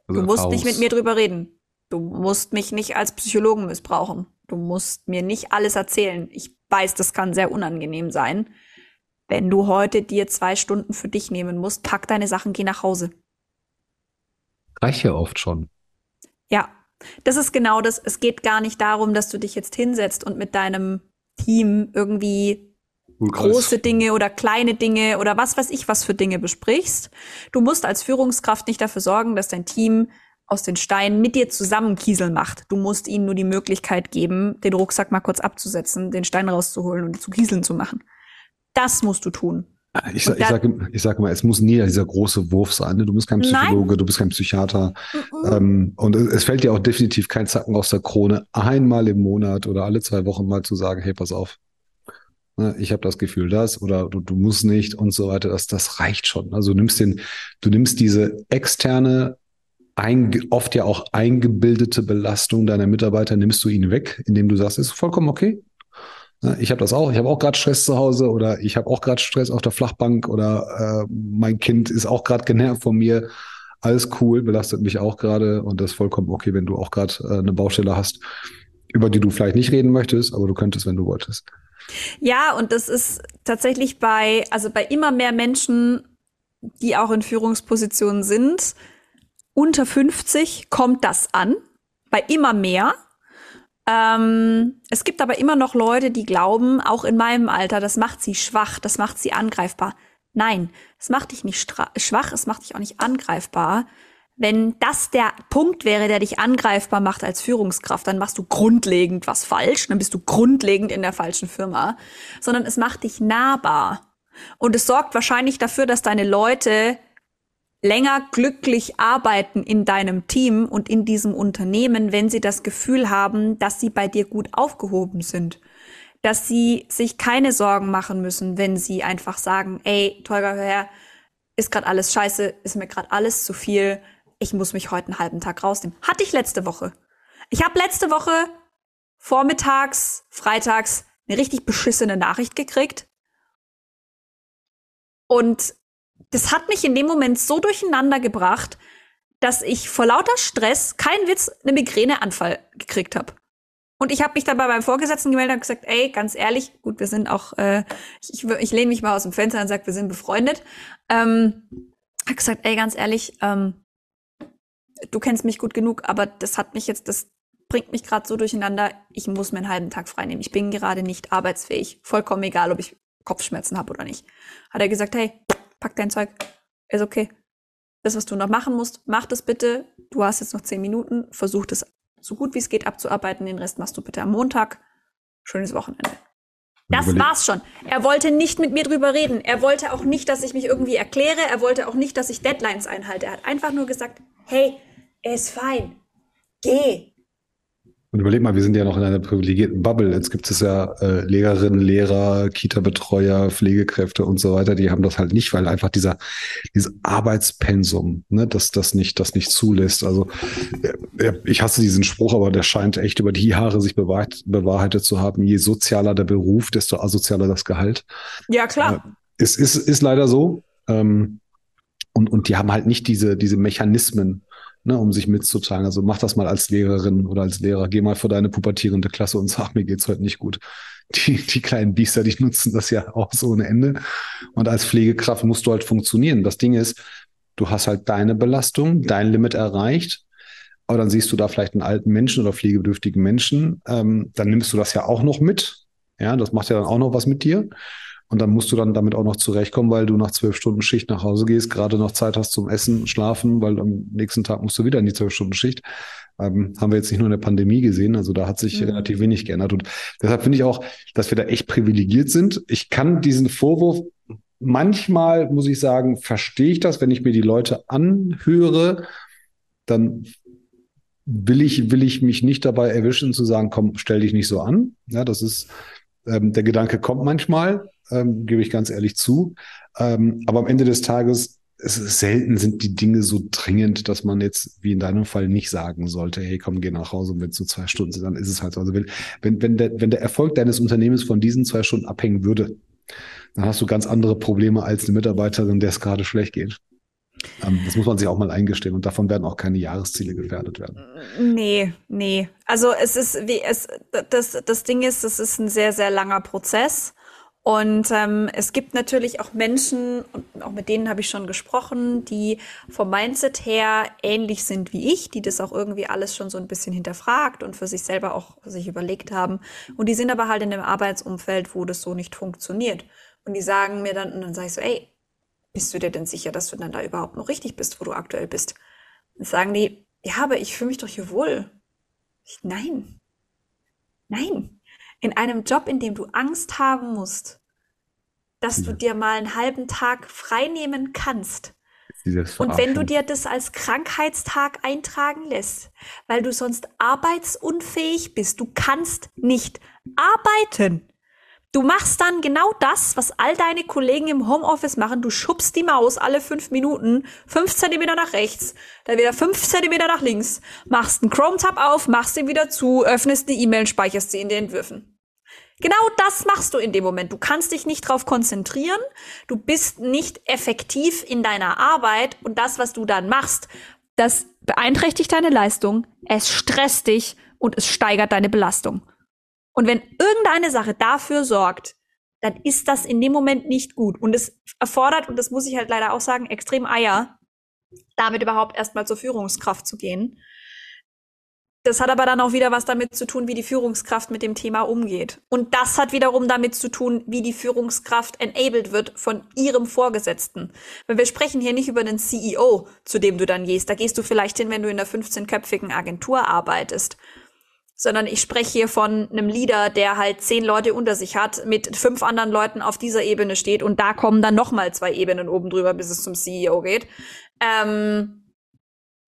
Also du musst nicht mit mir drüber reden. Du musst mich nicht als Psychologen missbrauchen. Du musst mir nicht alles erzählen. Ich weiß, das kann sehr unangenehm sein. Wenn du heute dir zwei Stunden für dich nehmen musst, pack deine Sachen, geh nach Hause reicht ja oft schon. Ja, das ist genau das. Es geht gar nicht darum, dass du dich jetzt hinsetzt und mit deinem Team irgendwie große Dinge oder kleine Dinge oder was weiß ich was für Dinge besprichst. Du musst als Führungskraft nicht dafür sorgen, dass dein Team aus den Steinen mit dir zusammen Kiesel macht. Du musst ihnen nur die Möglichkeit geben, den Rucksack mal kurz abzusetzen, den Stein rauszuholen und zu Kieseln zu machen. Das musst du tun. Ich, ich sage ich sag immer, es muss nie dieser große Wurf sein. Ne? Du bist kein Psychologe, Nein. du bist kein Psychiater. Mhm. Ähm, und es fällt dir auch definitiv kein Zacken aus der Krone, einmal im Monat oder alle zwei Wochen mal zu sagen, hey, pass auf. Ne, ich habe das Gefühl, das oder du, du musst nicht und so weiter. Das, das reicht schon. Also du nimmst den, du nimmst diese externe, ein, oft ja auch eingebildete Belastung deiner Mitarbeiter, nimmst du ihnen weg, indem du sagst, ist vollkommen okay. Ne, ich habe das auch. Ich habe auch gerade Stress zu Hause oder ich habe auch gerade Stress auf der Flachbank oder äh, mein Kind ist auch gerade genervt von mir. Alles cool, belastet mich auch gerade und das ist vollkommen okay, wenn du auch gerade äh, eine Baustelle hast, über die du vielleicht nicht reden möchtest, aber du könntest, wenn du wolltest. Ja, und das ist tatsächlich bei, also bei immer mehr Menschen, die auch in Führungspositionen sind, unter 50 kommt das an. Bei immer mehr. Ähm, es gibt aber immer noch Leute, die glauben, auch in meinem Alter, das macht sie schwach, das macht sie angreifbar. Nein, es macht dich nicht schwach, es macht dich auch nicht angreifbar. Wenn das der Punkt wäre, der dich angreifbar macht als Führungskraft, dann machst du grundlegend was falsch, dann bist du grundlegend in der falschen Firma, sondern es macht dich nahbar. Und es sorgt wahrscheinlich dafür, dass deine Leute länger glücklich arbeiten in deinem Team und in diesem Unternehmen, wenn sie das Gefühl haben, dass sie bei dir gut aufgehoben sind. Dass sie sich keine Sorgen machen müssen, wenn sie einfach sagen, ey, Tolga, hör her, ist gerade alles scheiße, ist mir gerade alles zu viel, ich muss mich heute einen halben Tag rausnehmen. Hatte ich letzte Woche. Ich habe letzte Woche vormittags, freitags eine richtig beschissene Nachricht gekriegt. Und das hat mich in dem Moment so durcheinander gebracht, dass ich vor lauter Stress, kein Witz, eine Migräneanfall gekriegt habe. Und ich habe mich dabei beim Vorgesetzten gemeldet und gesagt, ey, ganz ehrlich, gut, wir sind auch, äh, ich, ich lehne mich mal aus dem Fenster und sage, wir sind befreundet. Ähm, habe gesagt, ey, ganz ehrlich, ähm, du kennst mich gut genug, aber das hat mich jetzt, das bringt mich gerade so durcheinander, ich muss mir einen halben Tag freinehmen. Ich bin gerade nicht arbeitsfähig. Vollkommen egal, ob ich Kopfschmerzen habe oder nicht. Hat er gesagt, hey, pack dein Zeug, ist okay. Das, was du noch machen musst, mach das bitte. Du hast jetzt noch zehn Minuten, versuch das so gut wie es geht abzuarbeiten. Den Rest machst du bitte am Montag. Schönes Wochenende. Das war's schon. Er wollte nicht mit mir drüber reden. Er wollte auch nicht, dass ich mich irgendwie erkläre. Er wollte auch nicht, dass ich Deadlines einhalte. Er hat einfach nur gesagt, hey, ist fein. Geh. Und überleg mal, wir sind ja noch in einer privilegierten Bubble. Jetzt gibt es ja äh, Lehrerinnen, Lehrer, Kita-Betreuer, Pflegekräfte und so weiter. Die haben das halt nicht, weil einfach dieser dieses Arbeitspensum, ne, dass das nicht das nicht zulässt. Also äh, ich hasse diesen Spruch, aber der scheint echt über die Jahre sich bewahrheit, bewahrheitet zu haben. Je sozialer der Beruf, desto asozialer das Gehalt. Ja klar. Äh, ist ist ist leider so. Ähm, und und die haben halt nicht diese diese Mechanismen ne, um sich mitzuteilen. Also mach das mal als Lehrerin oder als Lehrer. Geh mal vor deine pubertierende Klasse und sag, mir geht's heute nicht gut. Die, die kleinen Biester, die <laughs> nutzen das ja auch so ohne Ende. Und als Pflegekraft musst du halt funktionieren. Das Ding ist, du hast halt deine Belastung, dein Limit erreicht. Aber dann siehst du da vielleicht einen alten Menschen oder pflegebedürftigen Menschen. Ähm, dann nimmst du das ja auch noch mit. Ja, das macht ja dann auch noch was mit dir. Und dann musst du dann damit auch noch zurechtkommen, weil du nach zwölf Stunden Schicht nach Hause gehst, gerade noch Zeit hast zum Essen, Schlafen, weil am nächsten Tag musst du wieder in die zwölf Stunden Schicht. Ähm, haben wir jetzt nicht nur in der Pandemie gesehen, also da hat sich mhm. relativ wenig geändert. Und deshalb finde ich auch, dass wir da echt privilegiert sind. Ich kann diesen Vorwurf manchmal, muss ich sagen, verstehe ich das, wenn ich mir die Leute anhöre, dann will ich, will ich mich nicht dabei erwischen zu sagen, komm, stell dich nicht so an. Ja, das ist, ähm, der Gedanke kommt manchmal, ähm, gebe ich ganz ehrlich zu. Ähm, aber am Ende des Tages, selten sind die Dinge so dringend, dass man jetzt, wie in deinem Fall, nicht sagen sollte, hey, komm, geh nach Hause und wenn es so zwei Stunden sind, dann ist es halt so. Also wenn, wenn, wenn, der, wenn der Erfolg deines Unternehmens von diesen zwei Stunden abhängen würde, dann hast du ganz andere Probleme als eine Mitarbeiterin, der es gerade schlecht geht. Ähm, das muss man sich auch mal eingestehen und davon werden auch keine Jahresziele gefährdet werden. Nee, nee. Also es ist wie es das das Ding ist, es ist ein sehr sehr langer Prozess und ähm, es gibt natürlich auch Menschen, und auch mit denen habe ich schon gesprochen, die vom Mindset her ähnlich sind wie ich, die das auch irgendwie alles schon so ein bisschen hinterfragt und für sich selber auch sich überlegt haben. Und die sind aber halt in einem Arbeitsumfeld, wo das so nicht funktioniert. Und die sagen mir dann, und dann sage ich so, ey, bist du dir denn sicher, dass du dann da überhaupt noch richtig bist, wo du aktuell bist? Und sagen die, ja, aber ich fühle mich doch hier wohl. Ich, nein. Nein in einem Job, in dem du Angst haben musst, dass du dir mal einen halben Tag frei nehmen kannst. Und wenn du dir das als Krankheitstag eintragen lässt, weil du sonst arbeitsunfähig bist, du kannst nicht arbeiten. Du machst dann genau das, was all deine Kollegen im Homeoffice machen. Du schubst die Maus alle fünf Minuten fünf Zentimeter nach rechts, dann wieder fünf Zentimeter nach links, machst einen Chrome-Tab auf, machst ihn wieder zu, öffnest eine E-Mail, speicherst sie in den Entwürfen. Genau das machst du in dem Moment. Du kannst dich nicht darauf konzentrieren. Du bist nicht effektiv in deiner Arbeit und das, was du dann machst, das beeinträchtigt deine Leistung, es stresst dich und es steigert deine Belastung. Und wenn irgendeine Sache dafür sorgt, dann ist das in dem Moment nicht gut. Und es erfordert, und das muss ich halt leider auch sagen, extrem Eier, damit überhaupt erstmal zur Führungskraft zu gehen. Das hat aber dann auch wieder was damit zu tun, wie die Führungskraft mit dem Thema umgeht. Und das hat wiederum damit zu tun, wie die Führungskraft enabled wird von ihrem Vorgesetzten. Weil wir sprechen hier nicht über den CEO, zu dem du dann gehst. Da gehst du vielleicht hin, wenn du in der 15-köpfigen Agentur arbeitest sondern ich spreche hier von einem Leader, der halt zehn Leute unter sich hat, mit fünf anderen Leuten auf dieser Ebene steht und da kommen dann noch mal zwei Ebenen oben drüber, bis es zum CEO geht. Ähm,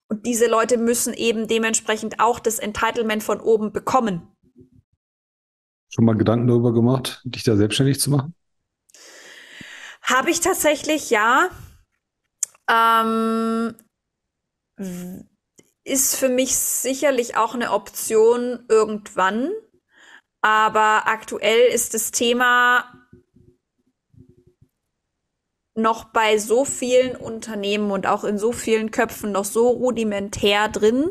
und diese Leute müssen eben dementsprechend auch das Entitlement von oben bekommen. Schon mal Gedanken darüber gemacht, dich da selbstständig zu machen? Habe ich tatsächlich, ja. Ähm, ist für mich sicherlich auch eine Option irgendwann. Aber aktuell ist das Thema noch bei so vielen Unternehmen und auch in so vielen Köpfen noch so rudimentär drin,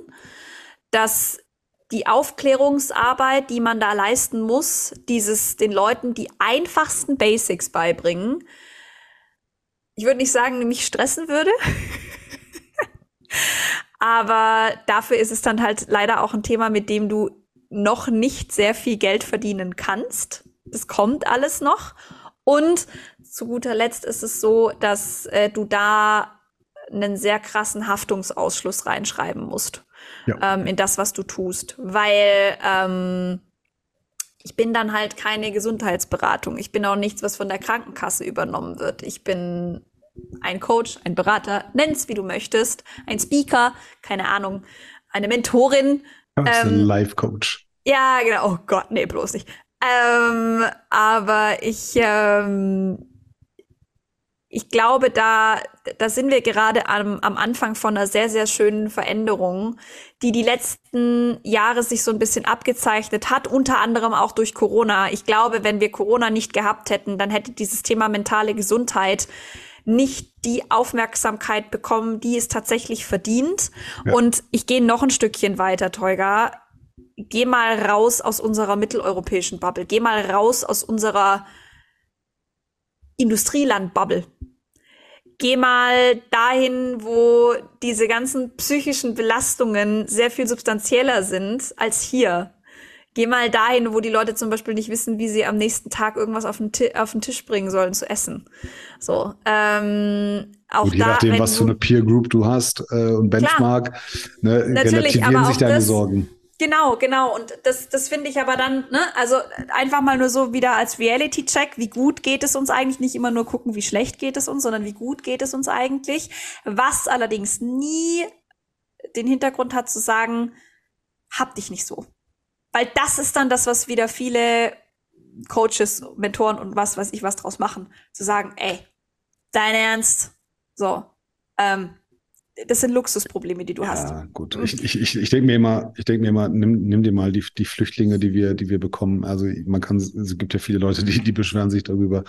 dass die Aufklärungsarbeit, die man da leisten muss, dieses den Leuten die einfachsten Basics beibringen, ich würde nicht sagen, mich stressen würde. <laughs> Aber dafür ist es dann halt leider auch ein Thema, mit dem du noch nicht sehr viel Geld verdienen kannst. Das kommt alles noch. Und zu guter Letzt ist es so, dass äh, du da einen sehr krassen Haftungsausschluss reinschreiben musst ja. ähm, in das, was du tust. Weil ähm, ich bin dann halt keine Gesundheitsberatung. Ich bin auch nichts, was von der Krankenkasse übernommen wird. Ich bin ein Coach, ein Berater, nenn's wie du möchtest, ein Speaker, keine Ahnung, eine Mentorin. Das ähm, ein Life-Coach. Ja, genau. Oh Gott, nee, bloß nicht. Ähm, aber ich, ähm, ich glaube, da, da sind wir gerade am, am Anfang von einer sehr, sehr schönen Veränderung, die die letzten Jahre sich so ein bisschen abgezeichnet hat, unter anderem auch durch Corona. Ich glaube, wenn wir Corona nicht gehabt hätten, dann hätte dieses Thema mentale Gesundheit nicht die Aufmerksamkeit bekommen, die es tatsächlich verdient. Ja. Und ich gehe noch ein Stückchen weiter, Teuga. Geh mal raus aus unserer mitteleuropäischen Bubble. Geh mal raus aus unserer Industrieland-Bubble. Geh mal dahin, wo diese ganzen psychischen Belastungen sehr viel substanzieller sind als hier. Geh mal dahin, wo die Leute zum Beispiel nicht wissen, wie sie am nächsten Tag irgendwas auf den, auf den Tisch bringen sollen zu essen. So, ähm, auch und je da, nachdem, was für eine Peer Group du hast äh, und Benchmark, ne, relativieren sich deine das, Sorgen. Genau, genau. Und das, das finde ich aber dann, ne, also einfach mal nur so wieder als Reality-Check, wie gut geht es uns eigentlich? Nicht immer nur gucken, wie schlecht geht es uns, sondern wie gut geht es uns eigentlich. Was allerdings nie den Hintergrund hat zu sagen, hab dich nicht so. Weil das ist dann das, was wieder viele Coaches, Mentoren und was weiß ich was draus machen. Zu sagen, ey, dein Ernst? So. Ähm, das sind Luxusprobleme, die du ja, hast. Ja, gut. Ich, ich, ich, ich denke mir immer, ich denke mir immer, nimm, nimm dir mal die, die Flüchtlinge, die wir, die wir bekommen. Also man kann, es gibt ja viele Leute, die, die beschweren sich darüber.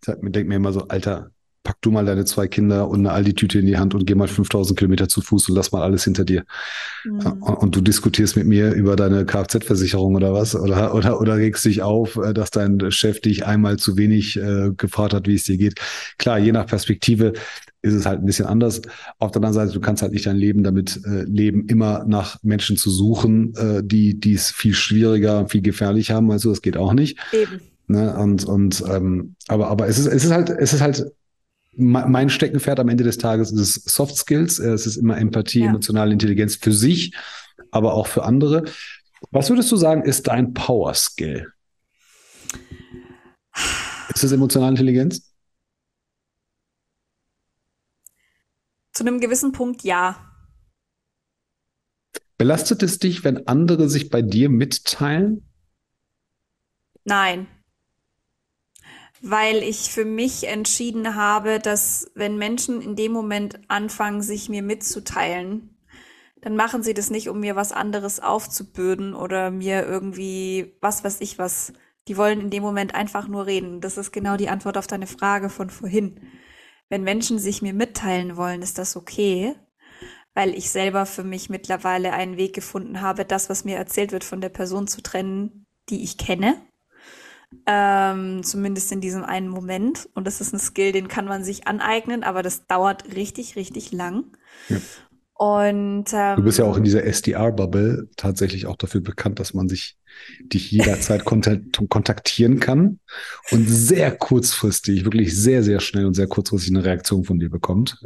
Ich denke mir immer so, Alter, pack du mal deine zwei Kinder und eine Aldi-Tüte in die Hand und geh mal 5000 Kilometer zu Fuß und lass mal alles hinter dir. Mhm. Und, und, du diskutierst mit mir über deine Kfz-Versicherung oder was? Oder, oder, oder regst dich auf, äh, dass dein Chef dich einmal zu wenig äh, gefragt hat, wie es dir geht. Klar, je nach Perspektive ist es halt ein bisschen anders. Auf der anderen Seite, du kannst halt nicht dein Leben damit äh, leben, immer nach Menschen zu suchen, äh, die es viel schwieriger, viel gefährlich haben. Also das geht auch nicht. Eben. Ne? Und, und ähm, aber, aber es ist, es ist halt, es ist halt mein Steckenpferd am Ende des Tages ist es Soft Skills, äh, es ist immer Empathie, ja. emotionale Intelligenz für sich, aber auch für andere. Was würdest du sagen, ist dein Power Skill? Ist es emotionale Intelligenz? Zu einem gewissen Punkt ja. Belastet es dich, wenn andere sich bei dir mitteilen? Nein. Weil ich für mich entschieden habe, dass wenn Menschen in dem Moment anfangen, sich mir mitzuteilen, dann machen sie das nicht, um mir was anderes aufzubürden oder mir irgendwie was weiß ich was. Die wollen in dem Moment einfach nur reden. Das ist genau die Antwort auf deine Frage von vorhin. Wenn Menschen sich mir mitteilen wollen, ist das okay weil ich selber für mich mittlerweile einen Weg gefunden habe, das, was mir erzählt wird, von der Person zu trennen, die ich kenne. Ähm, zumindest in diesem einen Moment. Und das ist ein Skill, den kann man sich aneignen, aber das dauert richtig, richtig lang. Ja. Und ähm, du bist ja auch in dieser SDR-Bubble tatsächlich auch dafür bekannt, dass man sich dich jederzeit <laughs> kontaktieren kann und sehr kurzfristig, wirklich sehr, sehr schnell und sehr kurzfristig eine Reaktion von dir bekommt.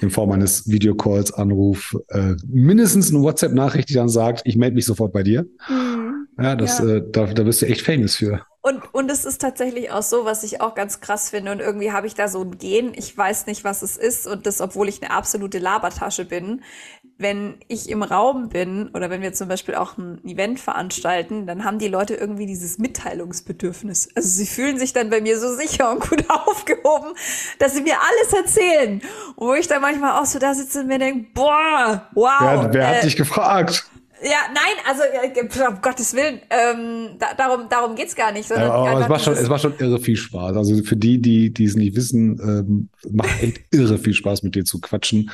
In Form eines Videocalls, Anruf, äh, mindestens eine WhatsApp-Nachricht, die dann sagt, ich melde mich sofort bei dir. Mhm. Ja, das, ja. Äh, da, da bist du echt famous für. Und, und es ist tatsächlich auch so, was ich auch ganz krass finde. Und irgendwie habe ich da so ein Gen. Ich weiß nicht, was es ist. Und das, obwohl ich eine absolute Labertasche bin. Wenn ich im Raum bin oder wenn wir zum Beispiel auch ein Event veranstalten, dann haben die Leute irgendwie dieses Mitteilungsbedürfnis. Also sie fühlen sich dann bei mir so sicher und gut <laughs> aufgehoben, dass sie mir alles erzählen. Und wo ich dann manchmal auch so da sitze und mir denke, boah, wow. Ja, wer hat äh, dich gefragt? Ja, nein, also um Gottes Willen, ähm, da, darum, darum geht's gar nicht. Sondern ja, aber es war, schon, es war schon irre viel Spaß. Also für die, die, die es nicht wissen, ähm, macht echt irre viel Spaß, mit dir zu quatschen.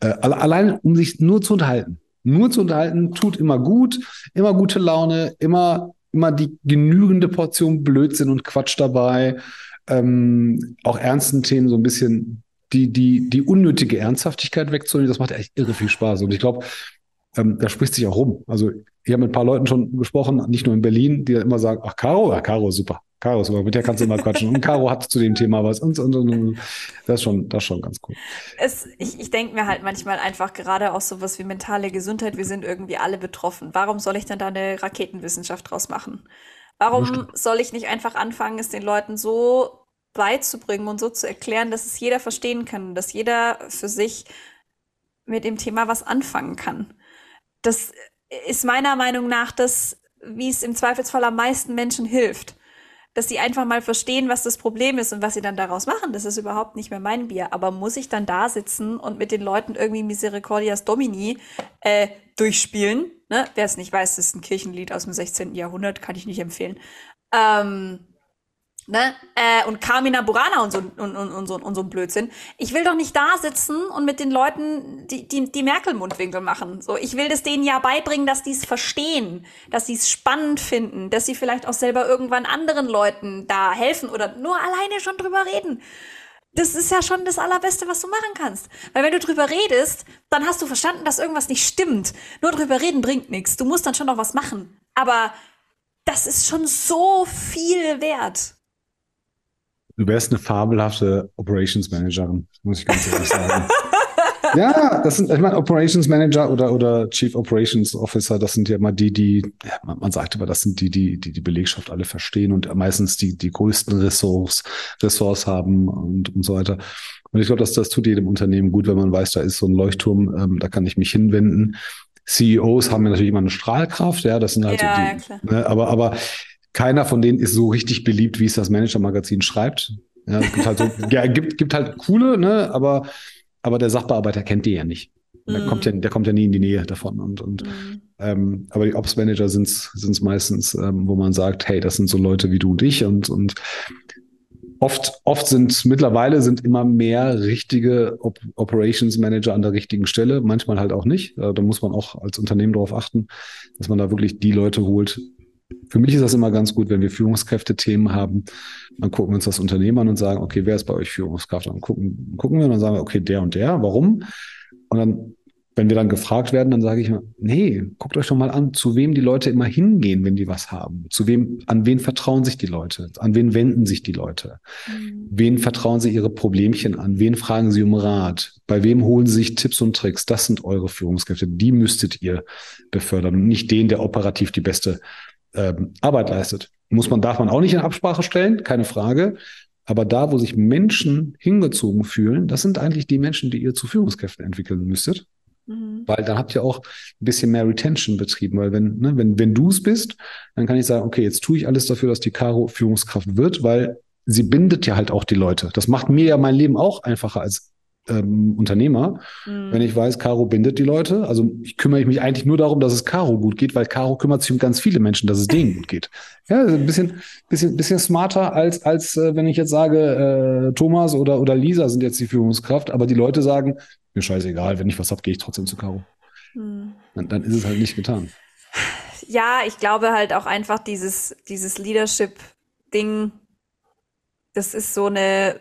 Äh, allein, um sich nur zu unterhalten. Nur zu unterhalten, tut immer gut, immer gute Laune, immer, immer die genügende Portion Blödsinn und Quatsch dabei. Ähm, auch ernsten Themen so ein bisschen die, die, die unnötige Ernsthaftigkeit wegzunehmen, das macht echt irre viel Spaß. Und ich glaube, ähm, da spricht sich auch rum. Also ich habe mit ein paar Leuten schon gesprochen, nicht nur in Berlin, die immer sagen, ach Caro, ja, Caro super. Caro super, mit der kannst du immer quatschen. Und Caro hat zu dem Thema was und, und, und, und. Das ist schon, das ist schon ganz cool. Es, ich ich denke mir halt manchmal einfach gerade auch sowas wie mentale Gesundheit, wir sind irgendwie alle betroffen. Warum soll ich denn da eine Raketenwissenschaft draus machen? Warum soll ich nicht einfach anfangen, es den Leuten so beizubringen und so zu erklären, dass es jeder verstehen kann, dass jeder für sich mit dem Thema was anfangen kann? Das ist meiner Meinung nach das, wie es im Zweifelsfall am meisten Menschen hilft. Dass sie einfach mal verstehen, was das Problem ist und was sie dann daraus machen. Das ist überhaupt nicht mehr mein Bier. Aber muss ich dann da sitzen und mit den Leuten irgendwie Misericordias Domini äh, durchspielen? Ne? Wer es nicht weiß, das ist ein Kirchenlied aus dem 16. Jahrhundert, kann ich nicht empfehlen. Ähm, ne? Äh, und Carmina Burana und so, und, und, und, so, und so ein Blödsinn. Ich will doch nicht da sitzen und mit den Leuten die, die, die Merkel-Mundwinkel machen. So, ich will das denen ja beibringen, dass die es verstehen, dass sie es spannend finden, dass sie vielleicht auch selber irgendwann anderen Leuten da helfen oder nur alleine schon drüber reden. Das ist ja schon das Allerbeste, was du machen kannst. Weil wenn du drüber redest, dann hast du verstanden, dass irgendwas nicht stimmt. Nur drüber reden bringt nichts. Du musst dann schon noch was machen. Aber das ist schon so viel wert. Du wärst eine fabelhafte Operations Managerin, muss ich ganz ehrlich sagen. <laughs> ja, das sind, ich meine, Operations Manager oder, oder Chief Operations Officer, das sind ja immer die, die, ja, man, sagt immer, das sind die, die, die die Belegschaft alle verstehen und meistens die, die größten Ressorts, Ressorts haben und, und so weiter. Und ich glaube, dass das tut jedem Unternehmen gut, wenn man weiß, da ist so ein Leuchtturm, ähm, da kann ich mich hinwenden. CEOs haben ja natürlich immer eine Strahlkraft, ja, das sind halt ja, die, ja, ne, aber, aber keiner von denen ist so richtig beliebt, wie es das Manager-Magazin schreibt. Ja, es gibt halt so, <laughs> ja, gibt, gibt halt coole, ne, aber, aber der Sachbearbeiter kennt die ja nicht. Der, mm. kommt ja, der kommt ja nie in die Nähe davon. Und, und mm. ähm, aber die Ops-Manager sind es meistens, ähm, wo man sagt, hey, das sind so Leute wie du und ich und, und oft, oft sind mittlerweile sind immer mehr richtige Op Operations Manager an der richtigen Stelle, manchmal halt auch nicht. Äh, da muss man auch als Unternehmen darauf achten, dass man da wirklich die Leute holt, für mich ist das immer ganz gut, wenn wir Führungskräfte-Themen haben, dann gucken wir uns das Unternehmen an und sagen, okay, wer ist bei euch Führungskraft? Dann gucken, gucken wir und dann sagen wir, okay, der und der, warum? Und dann, wenn wir dann gefragt werden, dann sage ich mal, nee, guckt euch doch mal an, zu wem die Leute immer hingehen, wenn die was haben. Zu wem, an wen vertrauen sich die Leute? An wen wenden sich die Leute? Mhm. Wen vertrauen sie ihre Problemchen an? Wen fragen sie um Rat? Bei wem holen sie sich Tipps und Tricks? Das sind eure Führungskräfte. Die müsstet ihr befördern und nicht den, der operativ die beste ähm, Arbeit leistet. Muss man, darf man auch nicht in Absprache stellen, keine Frage. Aber da, wo sich Menschen hingezogen fühlen, das sind eigentlich die Menschen, die ihr zu Führungskräften entwickeln müsstet. Mhm. Weil da habt ihr auch ein bisschen mehr Retention betrieben. Weil wenn, ne, wenn, wenn du es bist, dann kann ich sagen, okay, jetzt tue ich alles dafür, dass die Caro Führungskraft wird, weil sie bindet ja halt auch die Leute. Das macht mir ja mein Leben auch einfacher als ähm, Unternehmer, mhm. wenn ich weiß, Caro bindet die Leute. Also ich kümmere mich eigentlich nur darum, dass es Caro gut geht, weil Caro kümmert sich um ganz viele Menschen, dass es denen gut geht. <laughs> Ja, ein bisschen, bisschen, bisschen smarter als, als äh, wenn ich jetzt sage, äh, Thomas oder, oder Lisa sind jetzt die Führungskraft, aber die Leute sagen, mir scheißegal, wenn ich was hab, gehe ich trotzdem zu Caro. Mhm. Dann, dann ist es halt nicht getan. Ja, ich glaube halt auch einfach dieses, dieses Leadership-Ding, das ist so eine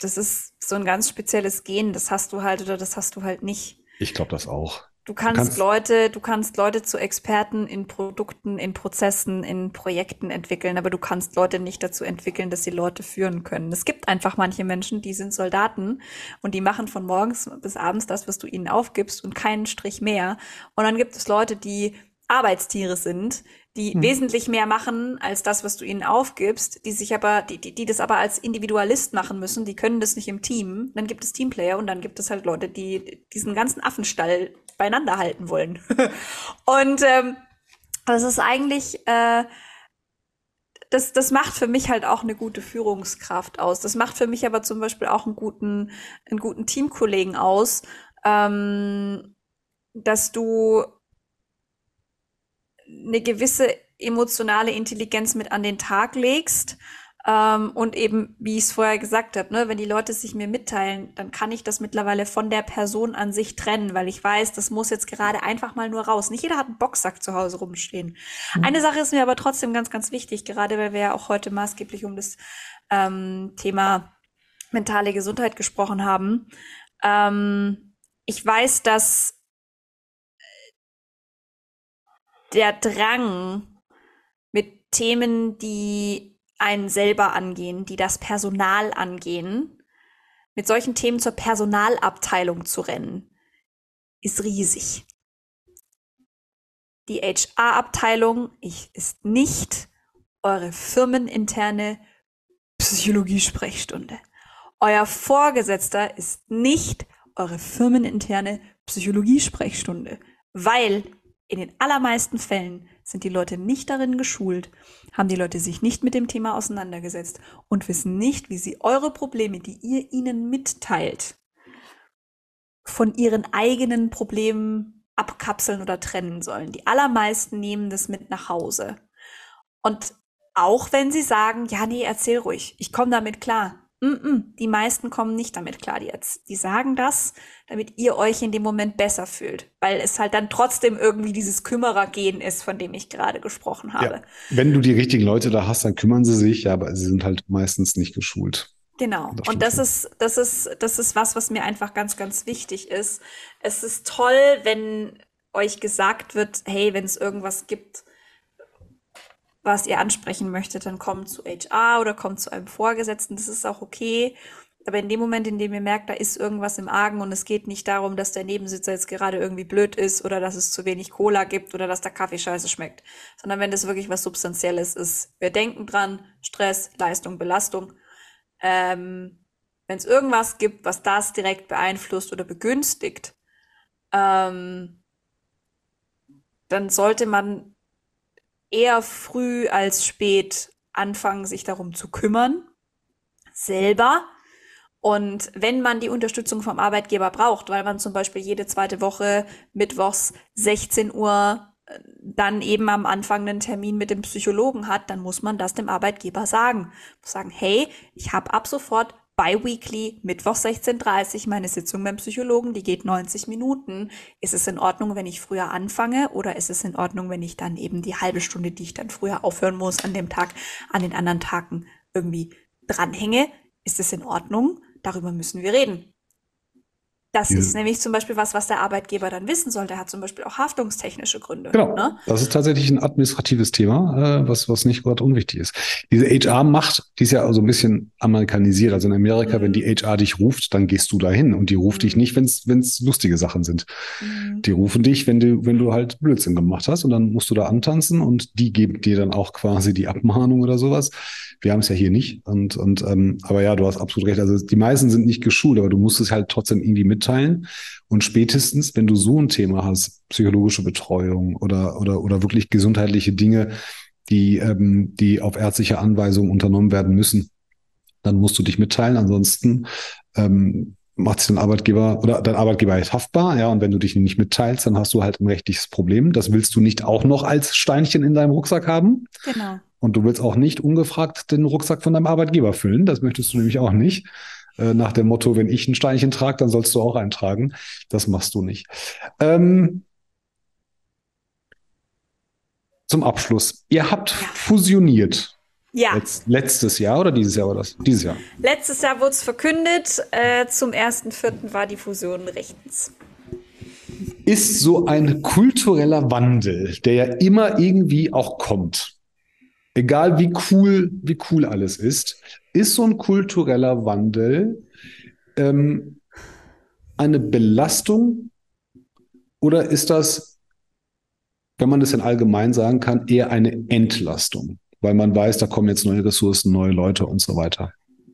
das ist so ein ganz spezielles Gen, das hast du halt oder das hast du halt nicht. Ich glaube das auch. Du kannst, du kannst, Leute, du kannst Leute zu Experten in Produkten, in Prozessen, in Projekten entwickeln, aber du kannst Leute nicht dazu entwickeln, dass sie Leute führen können. Es gibt einfach manche Menschen, die sind Soldaten und die machen von morgens bis abends das, was du ihnen aufgibst und keinen Strich mehr. Und dann gibt es Leute, die Arbeitstiere sind, die hm. wesentlich mehr machen als das, was du ihnen aufgibst, die sich aber, die, die, die das aber als Individualist machen müssen, die können das nicht im Team. Dann gibt es Teamplayer und dann gibt es halt Leute, die diesen ganzen Affenstall beieinander halten wollen. <laughs> und ähm, das ist eigentlich, äh, das, das macht für mich halt auch eine gute Führungskraft aus. Das macht für mich aber zum Beispiel auch einen guten, einen guten Teamkollegen aus, ähm, dass du eine gewisse emotionale Intelligenz mit an den Tag legst. Ähm, und eben, wie ich es vorher gesagt habe, ne, wenn die Leute sich mir mitteilen, dann kann ich das mittlerweile von der Person an sich trennen, weil ich weiß, das muss jetzt gerade einfach mal nur raus. Nicht jeder hat einen Boxsack zu Hause rumstehen. Mhm. Eine Sache ist mir aber trotzdem ganz, ganz wichtig, gerade weil wir ja auch heute maßgeblich um das ähm, Thema mentale Gesundheit gesprochen haben. Ähm, ich weiß, dass der Drang mit Themen, die einen selber angehen, die das Personal angehen, mit solchen Themen zur Personalabteilung zu rennen, ist riesig. Die HR-Abteilung ist nicht eure firmeninterne Psychologie-Sprechstunde. Euer Vorgesetzter ist nicht eure firmeninterne Psychologie-Sprechstunde, weil in den allermeisten Fällen sind die Leute nicht darin geschult, haben die Leute sich nicht mit dem Thema auseinandergesetzt und wissen nicht, wie sie eure Probleme, die ihr ihnen mitteilt, von ihren eigenen Problemen abkapseln oder trennen sollen. Die allermeisten nehmen das mit nach Hause. Und auch wenn sie sagen, ja, nee, erzähl ruhig, ich komme damit klar. Die meisten kommen nicht damit klar. Die, jetzt, die sagen das, damit ihr euch in dem Moment besser fühlt, weil es halt dann trotzdem irgendwie dieses Kümmerergehen ist, von dem ich gerade gesprochen habe. Ja. Wenn du die richtigen Leute da hast, dann kümmern sie sich, ja, aber sie sind halt meistens nicht geschult. Genau. Das und das schon. ist, das ist, das ist was, was mir einfach ganz, ganz wichtig ist. Es ist toll, wenn euch gesagt wird, hey, wenn es irgendwas gibt, was ihr ansprechen möchtet, dann kommt zu HR oder kommt zu einem Vorgesetzten. Das ist auch okay. Aber in dem Moment, in dem ihr merkt, da ist irgendwas im Argen und es geht nicht darum, dass der Nebensitzer jetzt gerade irgendwie blöd ist oder dass es zu wenig Cola gibt oder dass der Kaffee scheiße schmeckt, sondern wenn das wirklich was Substanzielles ist. Wir denken dran, Stress, Leistung, Belastung. Ähm, wenn es irgendwas gibt, was das direkt beeinflusst oder begünstigt, ähm, dann sollte man eher früh als spät anfangen, sich darum zu kümmern, selber. Und wenn man die Unterstützung vom Arbeitgeber braucht, weil man zum Beispiel jede zweite Woche mittwochs 16 Uhr äh, dann eben am Anfang einen Termin mit dem Psychologen hat, dann muss man das dem Arbeitgeber sagen. Sagen, hey, ich habe ab sofort biweekly, Mittwoch 16.30 meine Sitzung beim Psychologen, die geht 90 Minuten. Ist es in Ordnung, wenn ich früher anfange oder ist es in Ordnung, wenn ich dann eben die halbe Stunde, die ich dann früher aufhören muss an dem Tag, an den anderen Tagen irgendwie dranhänge? Ist es in Ordnung? Darüber müssen wir reden. Das Diese, ist nämlich zum Beispiel was, was der Arbeitgeber dann wissen soll. Der hat zum Beispiel auch haftungstechnische Gründe. Genau. Ne? Das ist tatsächlich ein administratives Thema, äh, was, was nicht gerade unwichtig ist. Diese HR-Macht, die ist ja so ein bisschen amerikanisiert. Also in Amerika, mhm. wenn die HR dich ruft, dann gehst du dahin und die ruft mhm. dich nicht, wenn es lustige Sachen sind. Mhm. Die rufen dich, wenn du, wenn du halt Blödsinn gemacht hast und dann musst du da antanzen und die geben dir dann auch quasi die Abmahnung oder sowas. Wir haben es ja hier nicht. Und, und ähm, aber ja, du hast absolut recht. Also die meisten sind nicht geschult, aber du musst es halt trotzdem irgendwie mitteilen. Und spätestens, wenn du so ein Thema hast, psychologische Betreuung oder, oder, oder wirklich gesundheitliche Dinge, die, ähm, die auf ärztliche Anweisung unternommen werden müssen, dann musst du dich mitteilen. Ansonsten ähm, macht sich dein Arbeitgeber oder dein Arbeitgeber ist haftbar, ja, und wenn du dich nicht mitteilst, dann hast du halt ein rechtliches Problem. Das willst du nicht auch noch als Steinchen in deinem Rucksack haben. Genau. Und du willst auch nicht ungefragt den Rucksack von deinem Arbeitgeber füllen. Das möchtest du nämlich auch nicht. Äh, nach dem Motto, wenn ich ein Steinchen trage, dann sollst du auch eintragen. Das machst du nicht. Ähm, zum Abschluss. Ihr habt ja. fusioniert. Ja. Letz, letztes Jahr oder dieses Jahr war das? Dieses Jahr. Letztes Jahr wurde es verkündet. Äh, zum 1.4. war die Fusion rechtens. Ist so ein kultureller Wandel, der ja immer irgendwie auch kommt egal wie cool, wie cool alles ist, ist so ein kultureller Wandel ähm, eine Belastung oder ist das, wenn man das in allgemein sagen kann, eher eine Entlastung? Weil man weiß, da kommen jetzt neue Ressourcen, neue Leute und so weiter.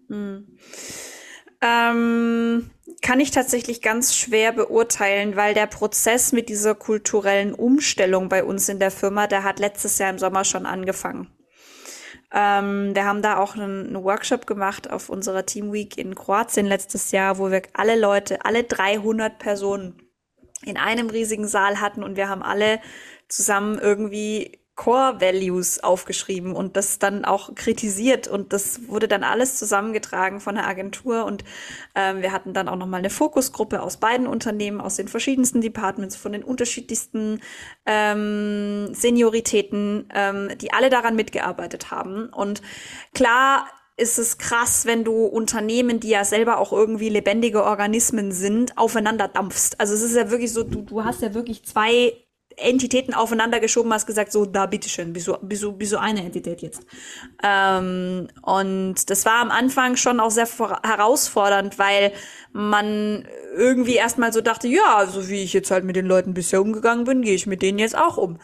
Hm. Ähm, kann ich tatsächlich ganz schwer beurteilen, weil der Prozess mit dieser kulturellen Umstellung bei uns in der Firma, der hat letztes Jahr im Sommer schon angefangen. Ähm, wir haben da auch einen, einen, Workshop gemacht auf unserer Team Week in Kroatien letztes Jahr, wo wir alle Leute, alle 300 Personen in einem riesigen Saal hatten und wir haben alle zusammen irgendwie Core Values aufgeschrieben und das dann auch kritisiert und das wurde dann alles zusammengetragen von der Agentur und ähm, wir hatten dann auch noch mal eine Fokusgruppe aus beiden Unternehmen, aus den verschiedensten Departments, von den unterschiedlichsten ähm, Senioritäten, ähm, die alle daran mitgearbeitet haben und klar ist es krass, wenn du Unternehmen, die ja selber auch irgendwie lebendige Organismen sind, aufeinander dampfst. Also es ist ja wirklich so, du, du hast ja wirklich zwei Entitäten aufeinander geschoben hast, gesagt, so, da, bitteschön, bist du, bist du, bist du eine Entität jetzt. Ähm, und das war am Anfang schon auch sehr herausfordernd, weil man irgendwie erstmal so dachte, ja, so wie ich jetzt halt mit den Leuten bisher umgegangen bin, gehe ich mit denen jetzt auch um.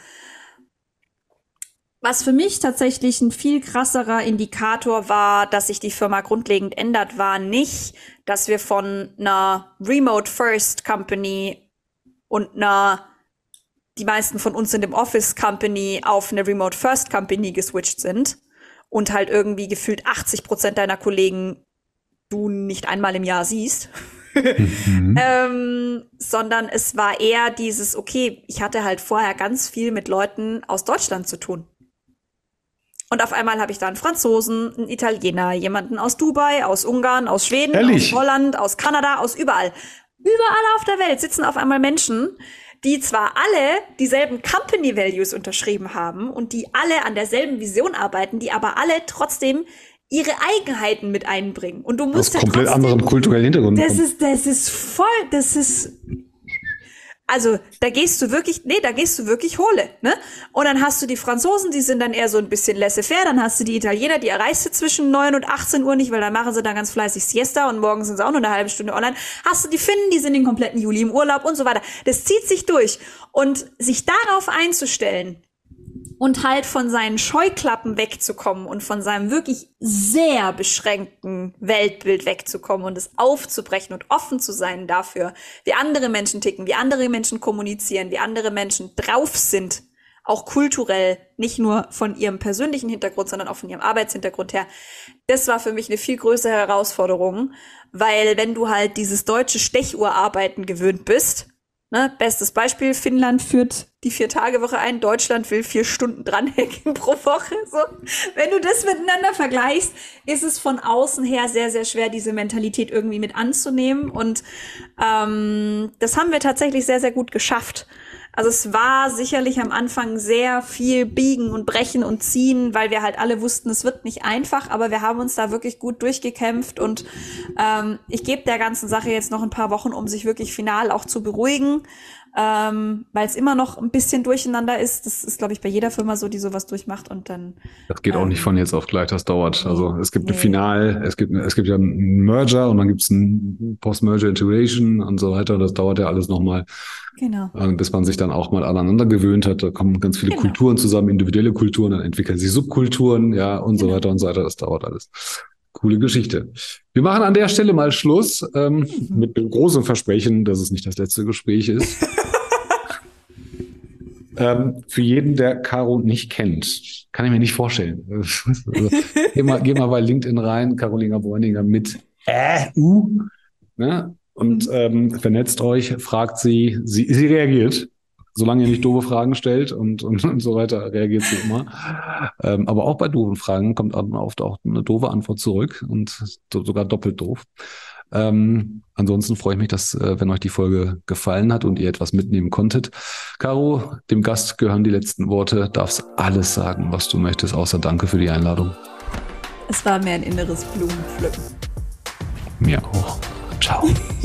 Was für mich tatsächlich ein viel krasserer Indikator war, dass sich die Firma grundlegend ändert, war nicht, dass wir von einer Remote First Company und einer die meisten von uns sind im Office Company auf eine Remote First Company geswitcht sind und halt irgendwie gefühlt 80 Prozent deiner Kollegen du nicht einmal im Jahr siehst. mhm. <laughs> ähm, sondern es war eher dieses, okay, ich hatte halt vorher ganz viel mit Leuten aus Deutschland zu tun. Und auf einmal habe ich da einen Franzosen, einen Italiener, jemanden aus Dubai, aus Ungarn, aus Schweden, Ehrlich? aus Holland, aus Kanada, aus überall. Überall auf der Welt sitzen auf einmal Menschen, die zwar alle dieselben Company Values unterschrieben haben und die alle an derselben Vision arbeiten, die aber alle trotzdem ihre Eigenheiten mit einbringen. Und du musst Aus ja komplett trotzdem, anderen kulturellen Hintergrund. Das ist, das ist voll, das ist also da gehst du wirklich, nee, da gehst du wirklich hole, ne? Und dann hast du die Franzosen, die sind dann eher so ein bisschen laissez-faire, dann hast du die Italiener, die erreichst du zwischen 9 und 18 Uhr nicht, weil dann machen sie dann ganz fleißig Siesta und morgen sind sie auch nur eine halbe Stunde online. Hast du die Finnen, die sind den kompletten Juli im Urlaub und so weiter. Das zieht sich durch. Und sich darauf einzustellen, und halt von seinen Scheuklappen wegzukommen und von seinem wirklich sehr beschränkten Weltbild wegzukommen und es aufzubrechen und offen zu sein dafür, wie andere Menschen ticken, wie andere Menschen kommunizieren, wie andere Menschen drauf sind, auch kulturell, nicht nur von ihrem persönlichen Hintergrund, sondern auch von ihrem Arbeitshintergrund her. Das war für mich eine viel größere Herausforderung, weil wenn du halt dieses deutsche Stechuhrarbeiten gewöhnt bist, Ne, bestes Beispiel, Finnland führt die Vier-Tage-Woche ein, Deutschland will vier Stunden dranhängen <laughs> pro Woche. So. Wenn du das miteinander vergleichst, ist es von außen her sehr, sehr schwer, diese Mentalität irgendwie mit anzunehmen. Und ähm, das haben wir tatsächlich sehr, sehr gut geschafft. Also es war sicherlich am Anfang sehr viel biegen und brechen und ziehen, weil wir halt alle wussten, es wird nicht einfach, aber wir haben uns da wirklich gut durchgekämpft und ähm, ich gebe der ganzen Sache jetzt noch ein paar Wochen, um sich wirklich final auch zu beruhigen ähm, weil es immer noch ein bisschen durcheinander ist. Das ist, glaube ich, bei jeder Firma so, die sowas durchmacht und dann. Das geht ähm, auch nicht von jetzt auf gleich, das dauert. Also es gibt nee. ein Final, es gibt, es gibt ja einen Merger und dann gibt es ein Post-Merger Integration und so weiter. Das dauert ja alles nochmal. Genau. Äh, bis man sich dann auch mal aneinander gewöhnt hat. Da kommen ganz viele genau. Kulturen zusammen, individuelle Kulturen, dann entwickeln sich Subkulturen, ja, und genau. so weiter und so weiter. Das dauert alles. Coole Geschichte. Wir machen an der Stelle mal Schluss ähm, mhm. mit dem großen Versprechen, dass es nicht das letzte Gespräch ist. <laughs> ähm, für jeden, der Caro nicht kennt, kann ich mir nicht vorstellen. <laughs> also, geh, mal, geh mal bei LinkedIn rein, Carolina Bräuninger mit äh, U. Ne? Und mhm. ähm, vernetzt euch, fragt sie, sie, sie reagiert solange ihr nicht doofe Fragen stellt und, und, und so weiter, reagiert sie immer. Ähm, aber auch bei doofen Fragen kommt oft auch eine doofe Antwort zurück und sogar doppelt doof. Ähm, ansonsten freue ich mich, dass, äh, wenn euch die Folge gefallen hat und ihr etwas mitnehmen konntet. Caro, dem Gast gehören die letzten Worte. Darfst alles sagen, was du möchtest, außer Danke für die Einladung. Es war mir ein inneres Blumenpflücken. Mir auch. Ciao. <laughs>